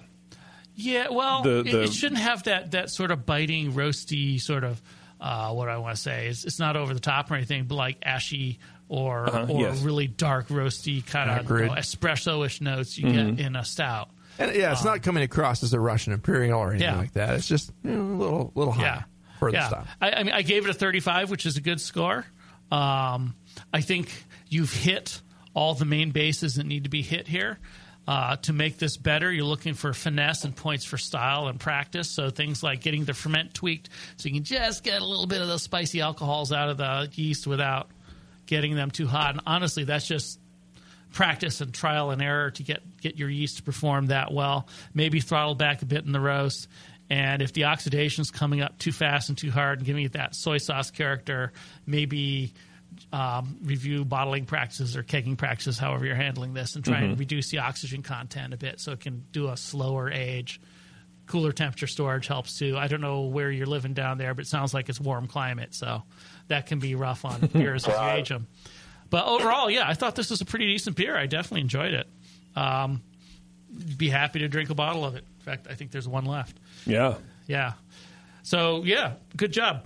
Yeah, well, The- it- the- it, shouldn't have that that sort of biting, roasty sort of. Uh, what do I want to say it's, it's not over the top or anything, but like ashy or Uh-huh, or yes. really dark, roasty kind of Agreed. espresso-ish notes you Mhm. get in a stout. And yeah, it's not coming across as a Russian Imperial or anything Yeah. like that. It's just you know, a little little high Yeah. For yeah. style. I, I mean, I gave it a 35, which is a good score. Um, I think you've hit all the main bases that need to be hit here. Uh, to make this better, you're looking for finesse and points for style and practice. So things like getting the ferment tweaked, so you can just get a little bit of those spicy alcohols out of the yeast without getting them too hot. And honestly, that's just practice and trial and error to get get your yeast to perform that well. Maybe throttle back a bit in the roast. And if the oxidation is coming up too fast and too hard and giving it that soy sauce character, maybe um, review bottling practices or kegging practices, however you're handling this, and try and Mhm. reduce the oxygen content a bit so it can do a slower age. Cooler temperature storage helps too. I don't know where you're living down there, but it sounds like it's warm climate, so that can be rough on (laughs) beers as you age them. But overall, yeah, I thought this was a pretty decent beer. I definitely enjoyed it. Um, be happy to drink a bottle of it. In fact, I think there's one left. Yeah. Yeah. So yeah, good job.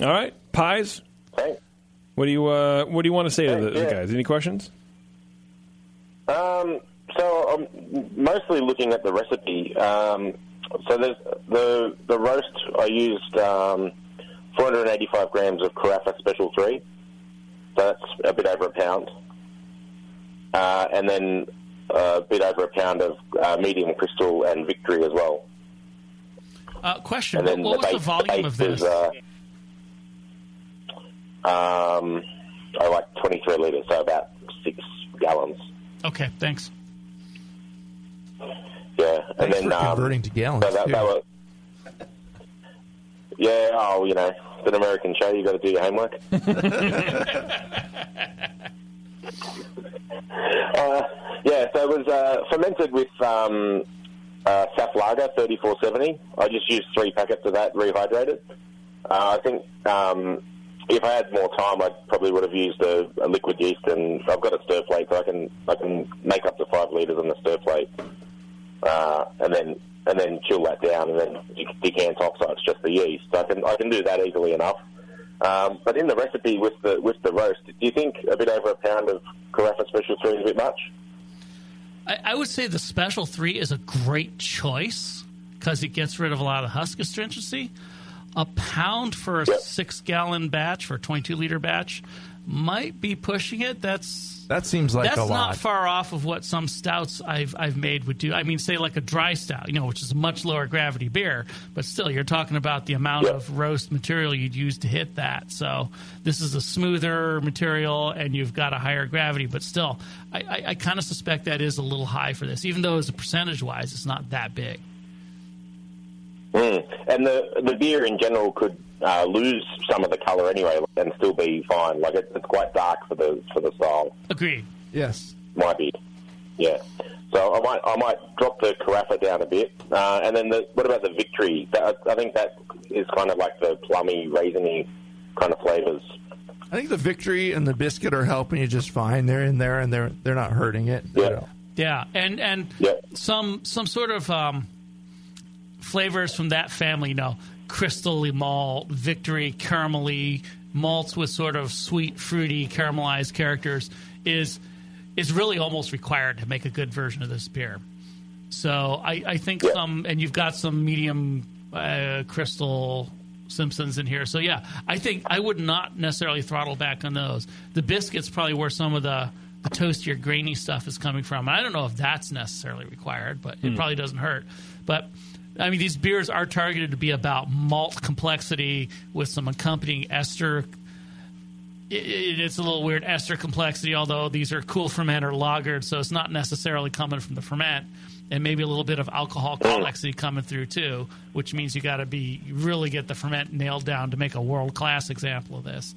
All right, pies. Thanks. What do you uh, What do you want to say to the, Thanks, the guys? Any questions? Um, so I'm mostly looking at the recipe. Um, so there's the the roast. I used um, 485 grams of Carafa Special Three. So that's a bit over a pound. Uh, and then a bit over a pound of uh, medium crystal and victory as well. Uh, question: And What, then what was the volume of this? is, uh, um, I like 23 litres, so about six gallons. okay, thanks. Yeah, and Thanks then for um, converting to gallons, So that, too. that was, yeah. Oh, you know, it's an American show. You got to do your homework. (laughs) uh, yeah, so it was uh, fermented with um, uh, Saf Lager 3470. I just used three packets of that rehydrated. Uh, I think um, if I had more time, I probably would have used a, a liquid yeast, and I've got a stir plate, so I can I can make up to five liters on the stir plate, uh, and then and then chill that down, and then decant off so it's just the yeast. I can I can do that easily enough. Um, but in the recipe with the with the roast, do you think a bit over a pound of Carafa Special Three is a bit much? I, I would say the Special Three is a great choice because it gets rid of a lot of husk astringency. A pound for a six-gallon batch for a twenty-two liter batch might be pushing it. That's That seems like that's a lot. not far off of what some stouts I've I've made would do. I mean, say like a dry stout, you know, which is a much lower gravity beer, but still, you're talking about the amount of roast material you'd use to hit that. So this is a smoother material, and you've got a higher gravity, but still, I, I, I kind of suspect that is a little high for this, even though as a percentage wise, it's not that big. Mm. And the the beer in general could uh, lose some of the colour anyway, and still be fine. Like it, it's quite dark for the for the style. Agreed. Yes. Might be. Yeah. So I might I might drop the carafa down a bit, uh, and then the, what about the victory? That, I think that is kind of like the plummy, raisiny kind of flavours. I think the victory and the biscuit are helping you just fine. They're in there and they're they're not hurting it. Yeah. Yeah, and and yeah. some some sort of um, flavors from that family, you know, crystal malt, victory, caramelly malts with sort of sweet, fruity, caramelized characters is is really almost required to make a good version of this beer. So I, I think some, and you've got some medium uh, crystal Simpsons in here. So yeah, I think I would not necessarily throttle back on those. The biscuits probably where some of the the toastier, grainy stuff is coming from. And I don't know if that's necessarily required, but it Hmm. probably doesn't hurt. But I mean, these beers are targeted to be about malt complexity with some accompanying ester it, it- it's a little weird ester complexity, although these are cool ferment or lagered, so it's not necessarily coming from the ferment. And maybe a little bit of alcohol oh. complexity coming through too, which means you got to be really get the ferment nailed down to make a world class example of this.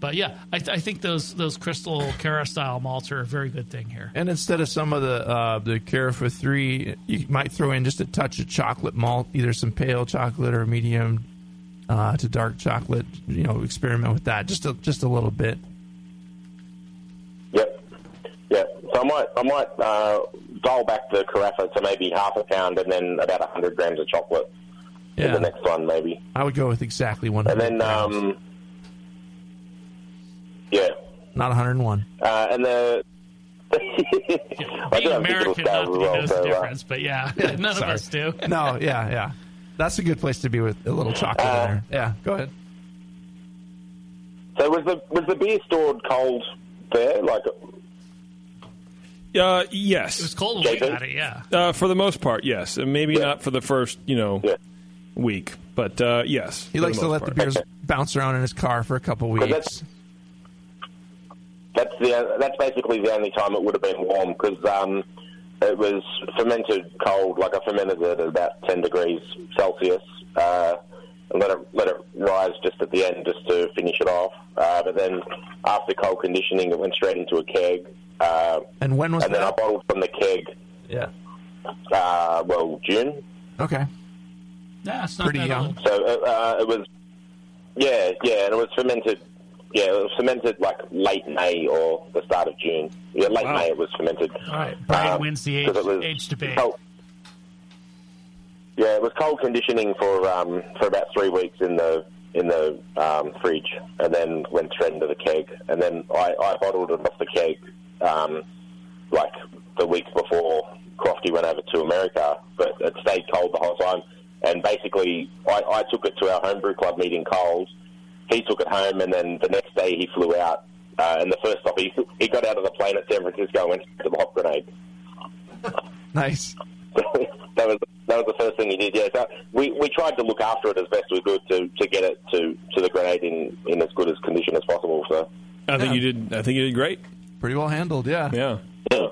But yeah, I, th- I think those those crystal Cara style malts are a very good thing here. And instead of some of the uh, the Carafa three, you might throw in just a touch of chocolate malt, either some pale chocolate or medium uh, to dark chocolate. You know, experiment with that just a, just a little bit. Yep. Yeah. So I might I might uh, dial back the carafa to maybe half a pound, and then about hundred grams of chocolate in Yeah. the next one, maybe. I would go with exactly one And hundred. then um, yeah. not one hundred and one. Uh, and the (laughs) Being do American, scales not that as well, knows the uh, difference, but yeah, (laughs) none of us do. (laughs) No, yeah, yeah. That's a good place to be with a little chocolate Uh, in there. Yeah, go ahead. So was the was the beer stored cold there? Like, Uh, yes. It was cold when we got it. Yeah. Uh, for the most part, yes. And maybe not for the first, you know, week, but uh, yes. He likes to most let the beers bounce around in his car for a couple weeks. That's the that's basically the only time it would have been warm because um, it was fermented cold. Like I fermented it at about ten degrees Celsius, uh, and let it let it rise just at the end just to finish it off. Uh, but then after cold conditioning, it went straight into a keg. Uh, and when was and then I that? bottled from the keg. Yeah. Uh, well, June. Okay. Yeah, it's not Pretty that young. old. So uh, uh, it was, yeah, yeah, and it was fermented. Yeah, it was fermented like late May or the start of June. Yeah, late Wow. May it was fermented. All right. Brian Um, wins the age, 'cause it was age debate. cold- Yeah, it was cold conditioning for um, for about three weeks in the in the um, fridge, and then went straight into the keg. And then I, I bottled it off the keg um, like the week before Crofty went over to America, but it stayed cold the whole time. And basically, I, I took it to our homebrew club meeting cold. He took it home, and then the next day he flew out. Uh, and the first stop, he, he got out of the plane at San Francisco and went to the Hop Grenade. Nice. (laughs) that was that was the first thing he did. Yeah, so we we tried to look after it as best we could to, to get it to, to the grenade in, in as good as condition as possible. So I think you did. I think you did great. Pretty well handled. Yeah. Yeah. yeah,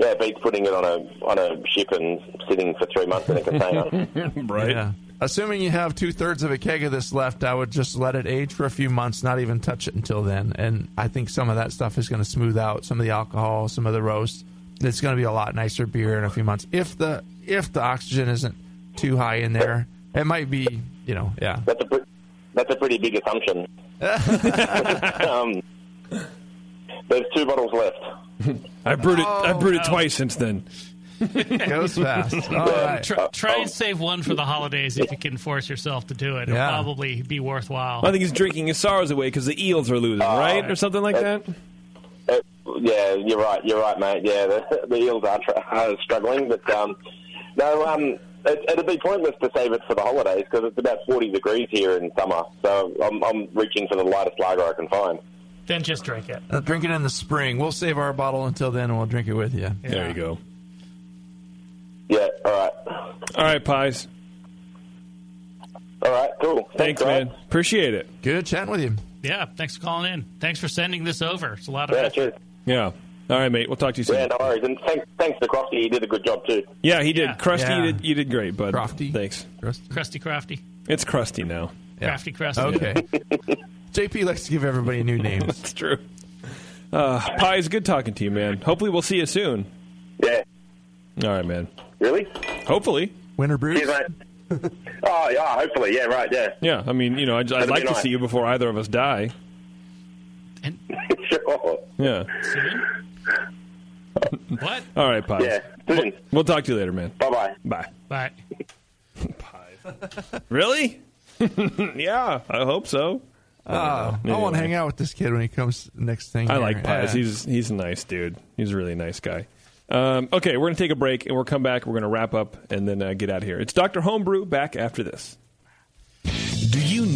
yeah, it beats putting it on a on a ship and sitting for three months in a container. (laughs) right. Yeah. Assuming you have two thirds of a keg of this left, I would just let it age for a few months, not even touch it until then. And I think some of that stuff is going to smooth out some of the alcohol, some of the roast. It's going to be a lot nicer beer in a few months. If the if the oxygen isn't too high in there, it might be. You know, yeah. That's a pre- that's a pretty big assumption. (laughs) um, there's two bottles left. (laughs) I brewed it. I brewed it Oh, no. twice since then. (laughs) Goes fast. (laughs) All right. Try, try and save one for the holidays if you can force yourself to do it. It'll Yeah. probably be worthwhile. I think he's drinking his sorrows away because the eels are losing, right, or something like that. Uh, yeah, you're right. You're right, mate. Yeah, the, (laughs) the eels are, tr- are struggling, but um, no, um, it, it'd be pointless to save it for the holidays because it's about 40 degrees here in summer. So I'm, I'm reaching for the lightest lager I can find. Then just drink it. Uh, drink it in the spring. We'll save our bottle until then, and we'll drink it with you. There you go. Yeah. All right. All right, pies. All right. Cool. Thanks, man. Appreciate it. Good chatting with you. Yeah, thanks for calling in. Thanks for sending this over. It's a lot of Yeah, effort. Yeah. All right, mate. We'll talk to you soon. Yeah, no worries. And thanks, thanks to Crofty. He did a good job too. Yeah, he did. Yeah. Crusty, Yeah. you did. You did great, bud. Crofty. Thanks. Crusty Crafty. It's crusty now. Crafty Crusty. Okay. (laughs) JP likes to give everybody new names. That's true. Uh, pies, good talking to you, man. Hopefully, we'll see you soon. Yeah. All right, man. Really? Hopefully. Winter brews. Cheers, mate. oh yeah. Hopefully. Yeah. Right. Yeah. Yeah, I mean, you know, I'd, I'd like be to nice. see you before either of us die. (laughs) sure. Yeah. What? (laughs) All right, pies. Yeah. We'll, we'll talk to you later, man. Bye bye. Bye. (laughs) Bye. Really? yeah, I hope so. Uh, I want to hang out with this kid when he comes next thing. I here. like Pies. Yeah. He's he's a nice dude. He's a really nice guy. Um, okay, we're gonna take a break and we'll come back. We're gonna wrap up and then uh, get out of here. It's Doctor Homebrew back after this.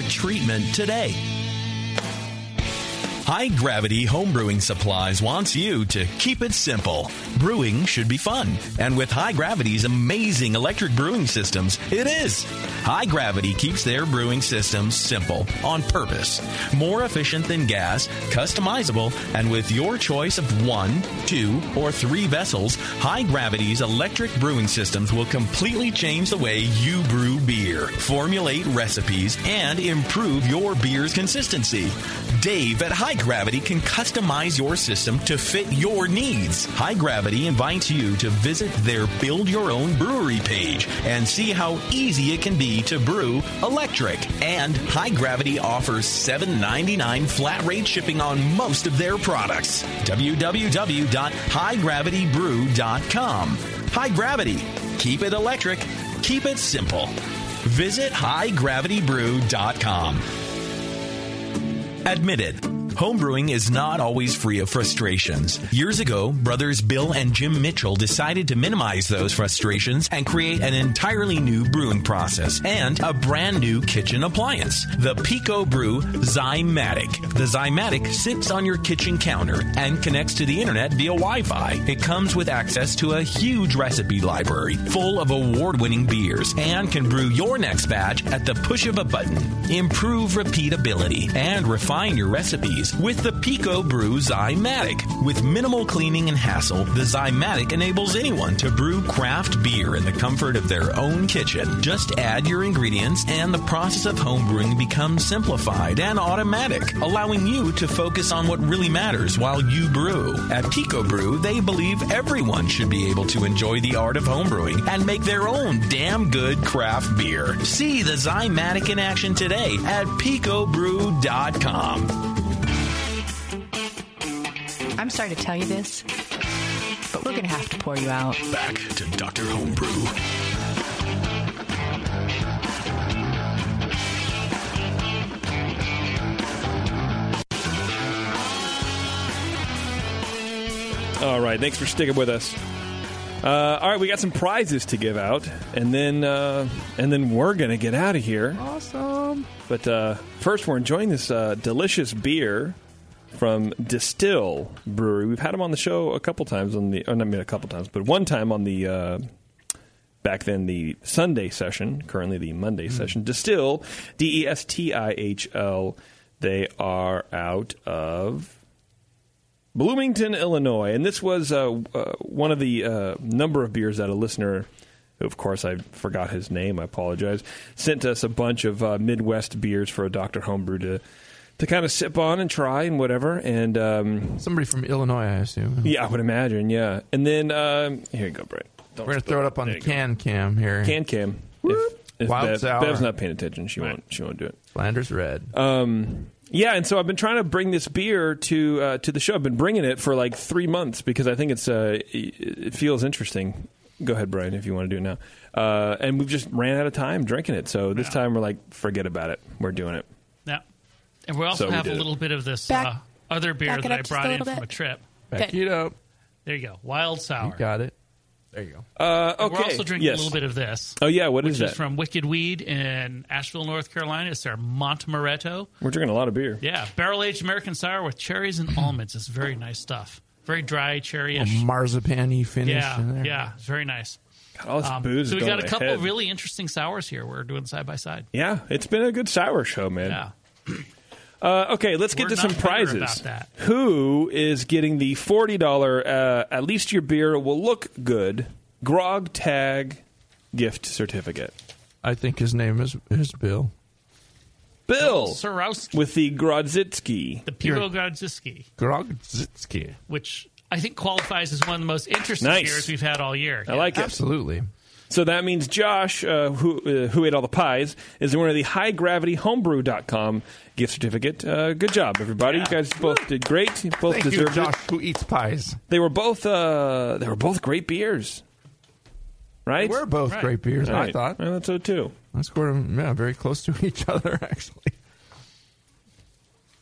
treatment today. High Gravity Homebrewing Supplies wants you to keep it simple. Brewing should be fun. And with High Gravity's amazing electric brewing systems, it is. High Gravity keeps their brewing systems simple on purpose. More efficient than gas, customizable, and with your choice of one, two, or three vessels, High Gravity's electric brewing systems will completely change the way you brew beer, formulate recipes, and improve your beer's consistency. Dave at High Gravity can customize your system to fit your needs. High Gravity invites you to visit their Build Your Own Brewery page and see how easy it can be to brew electric. And High Gravity offers $7.99 flat rate shipping on most of their products. www.highgravitybrew.com. High Gravity. Keep it electric. Keep it simple. Visit highgravitybrew.com. Admitted. Homebrewing is not always free of frustrations. Years ago, brothers Bill and Jim Mitchell decided to minimize those frustrations and create an entirely new brewing process and a brand new kitchen appliance, the Pico Brew Zymatic. The Zymatic sits on your kitchen counter and connects to the internet via Wi-Fi. It comes with access to a huge recipe library full of award-winning beers and can brew your next batch at the push of a button. Improve repeatability and refine your recipes with the Pico Brew Zymatic. With minimal cleaning and hassle, the Zymatic enables anyone to brew craft beer in the comfort of their own kitchen. Just add your ingredients and the process of homebrewing becomes simplified and automatic, allowing you to focus on what really matters while you brew. At Pico Brew, they believe everyone should be able to enjoy the art of homebrewing and make their own damn good craft beer. See the Zymatic in action today at picobrew.com. I'm sorry to tell you this, but we're going to have to pour you out. Back to Dr. Homebrew. All right, thanks for sticking with us. Uh, all right, we got some prizes to give out, and then uh, and then we're gonna get out of here. Awesome. But uh, first, we're enjoying this uh, delicious beer from Destihl Brewery. We've had them on the show a couple times on the, oh, not I mean a couple times, but one time on the uh, back then the Sunday session, currently the Monday session. Destihl, D E S T I H L. They are out of Bloomington, Illinois, and this was uh, uh, one of the uh, number of beers that a listener, who of course I forgot his name, I apologize, sent us a bunch of uh, Midwest beers for a Doctor Homebrew to to kind of sip on and try and whatever. And um, somebody from Illinois, I assume. Yeah, I would imagine. Yeah, and then um, here you go, Brett. We're gonna throw it up on the can cam here. Can cam. If, if Wild Bev, sour. Bev's not paying attention, she won't. She won't do it. Flanders red. Um, yeah, and so I've been trying to bring this beer to uh, to the show. I've been bringing it for like three months because I think it's uh, it it feels interesting. Go ahead, Brian, if you want to do it now. Uh, and we've just ran out of time drinking it, so this time we're like, forget about it. We're doing it. Yeah. And we also So we have a did it. little bit of this Back- uh, other beer that I brought in little from bit. a trip. Back it up. There you go. Wild Sour. You got it. There you go. Uh, And okay. We're also drinking yes. a little bit of this. Oh yeah, what which is is that? from Wicked Weed in Asheville, North Carolina. It's their Montmaretto. We're drinking a lot of beer. Yeah, barrel aged American sour with cherries and almonds. It's very nice stuff. Very dry, cherry A marzipan-y finish Yeah, in there. yeah, it's very nice. God, all this Um, booze so we going got a couple head. of really interesting sours here. We're doing side by side. Yeah, it's been a good sour show, man. Yeah. (clears throat) Uh, okay, let's get We're to some prizes. that. Who is getting the forty dollar? Uh, at least your beer will look good. Grog Tag gift certificate. I think his name is is Bill. Bill Sorowski. with the Grodzitsky. The Pivo Grodziskie, Grodzitsky. which I think qualifies as one of the most interesting Nice. beers we've had all year. I like it. Absolutely. So that means Josh, uh, who uh, who ate all the pies, is the winner of the High Gravity Homebrew.com gift certificate. Uh, good job, everybody! You guys both did great. You both Thank you, Josh, it. who eats pies. They were both uh, they were both great beers, right? We're both Right. great beers, I thought. I thought so too. I scored them yeah, very close to (laughs) each other, actually.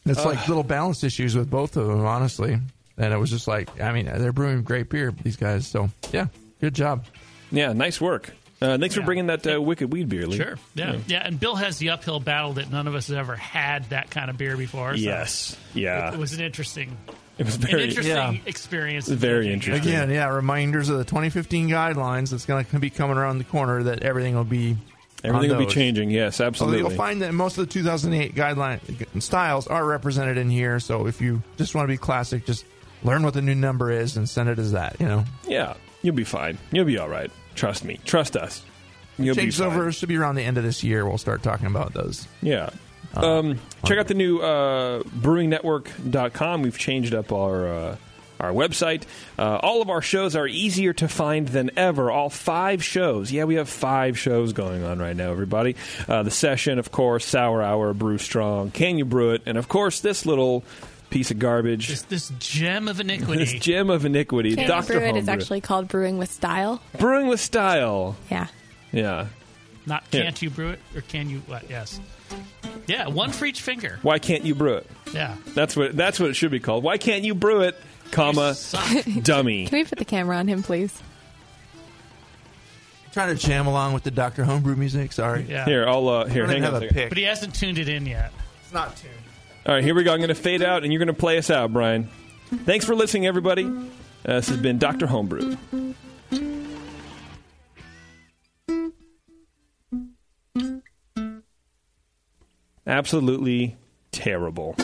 It's Uh. like little balance issues with both of them, honestly. And it was just like, I mean, they're brewing great beer, these guys. So, yeah, good job. Yeah, nice work. Uh, thanks for bringing that uh, wicked weed beer, Lee. Sure. Yeah. yeah. And Bill has the uphill battle that none of us have ever had that kind of beer before. so Yes. Yeah. It, was an interesting. It was very- an interesting Yeah. experience. Very interesting. Again, yeah, reminders of the 2015 guidelines that's going to be coming around the corner that everything will be. Everything will be changing. Yes, Although absolutely. you'll find that most of the 2008 guideline styles are represented in here. So if you just want to be classic, just learn what the new number is and send it as that. You know, yeah, you'll be fine. You'll be all right. Trust me. Trust us. You'll be change fine. over should be around the end of this year. We'll start talking about those. Yeah. Um, check out the new uh, brewingnetwork.com. We've changed up our uh, our website. Uh, all of our shows are easier to find than ever. All five shows. Yeah, we have five shows going on right now, everybody. Uh, the session, of course, Sour Hour, Brew Strong, Can You Brew It? And, of course, this little piece of garbage. This, this gem of iniquity. (laughs) this gem of iniquity. Can Dr. Brew It is actually called Brewing with Style. Brewing with Style. Yeah. Yeah. Not can't you brew it or can you what? Yes. Yeah, one for each finger. Why can't you brew it? Yeah. That's what that's what it should be called. Why can't you brew it, comma, (laughs) dummy. Can we put the camera on him, please? Trying to jam along with the Doctor Homebrew music. Sorry. Yeah. Here, I'll uh, here. I don't Hang have on a a second. pick. But he hasn't tuned it in yet. It's not tuned. All right, here we go. I'm going to fade out, and you're going to play us out, Brian. Thanks for listening, everybody. Uh, this has been Doctor Homebrew. Absolutely terrible.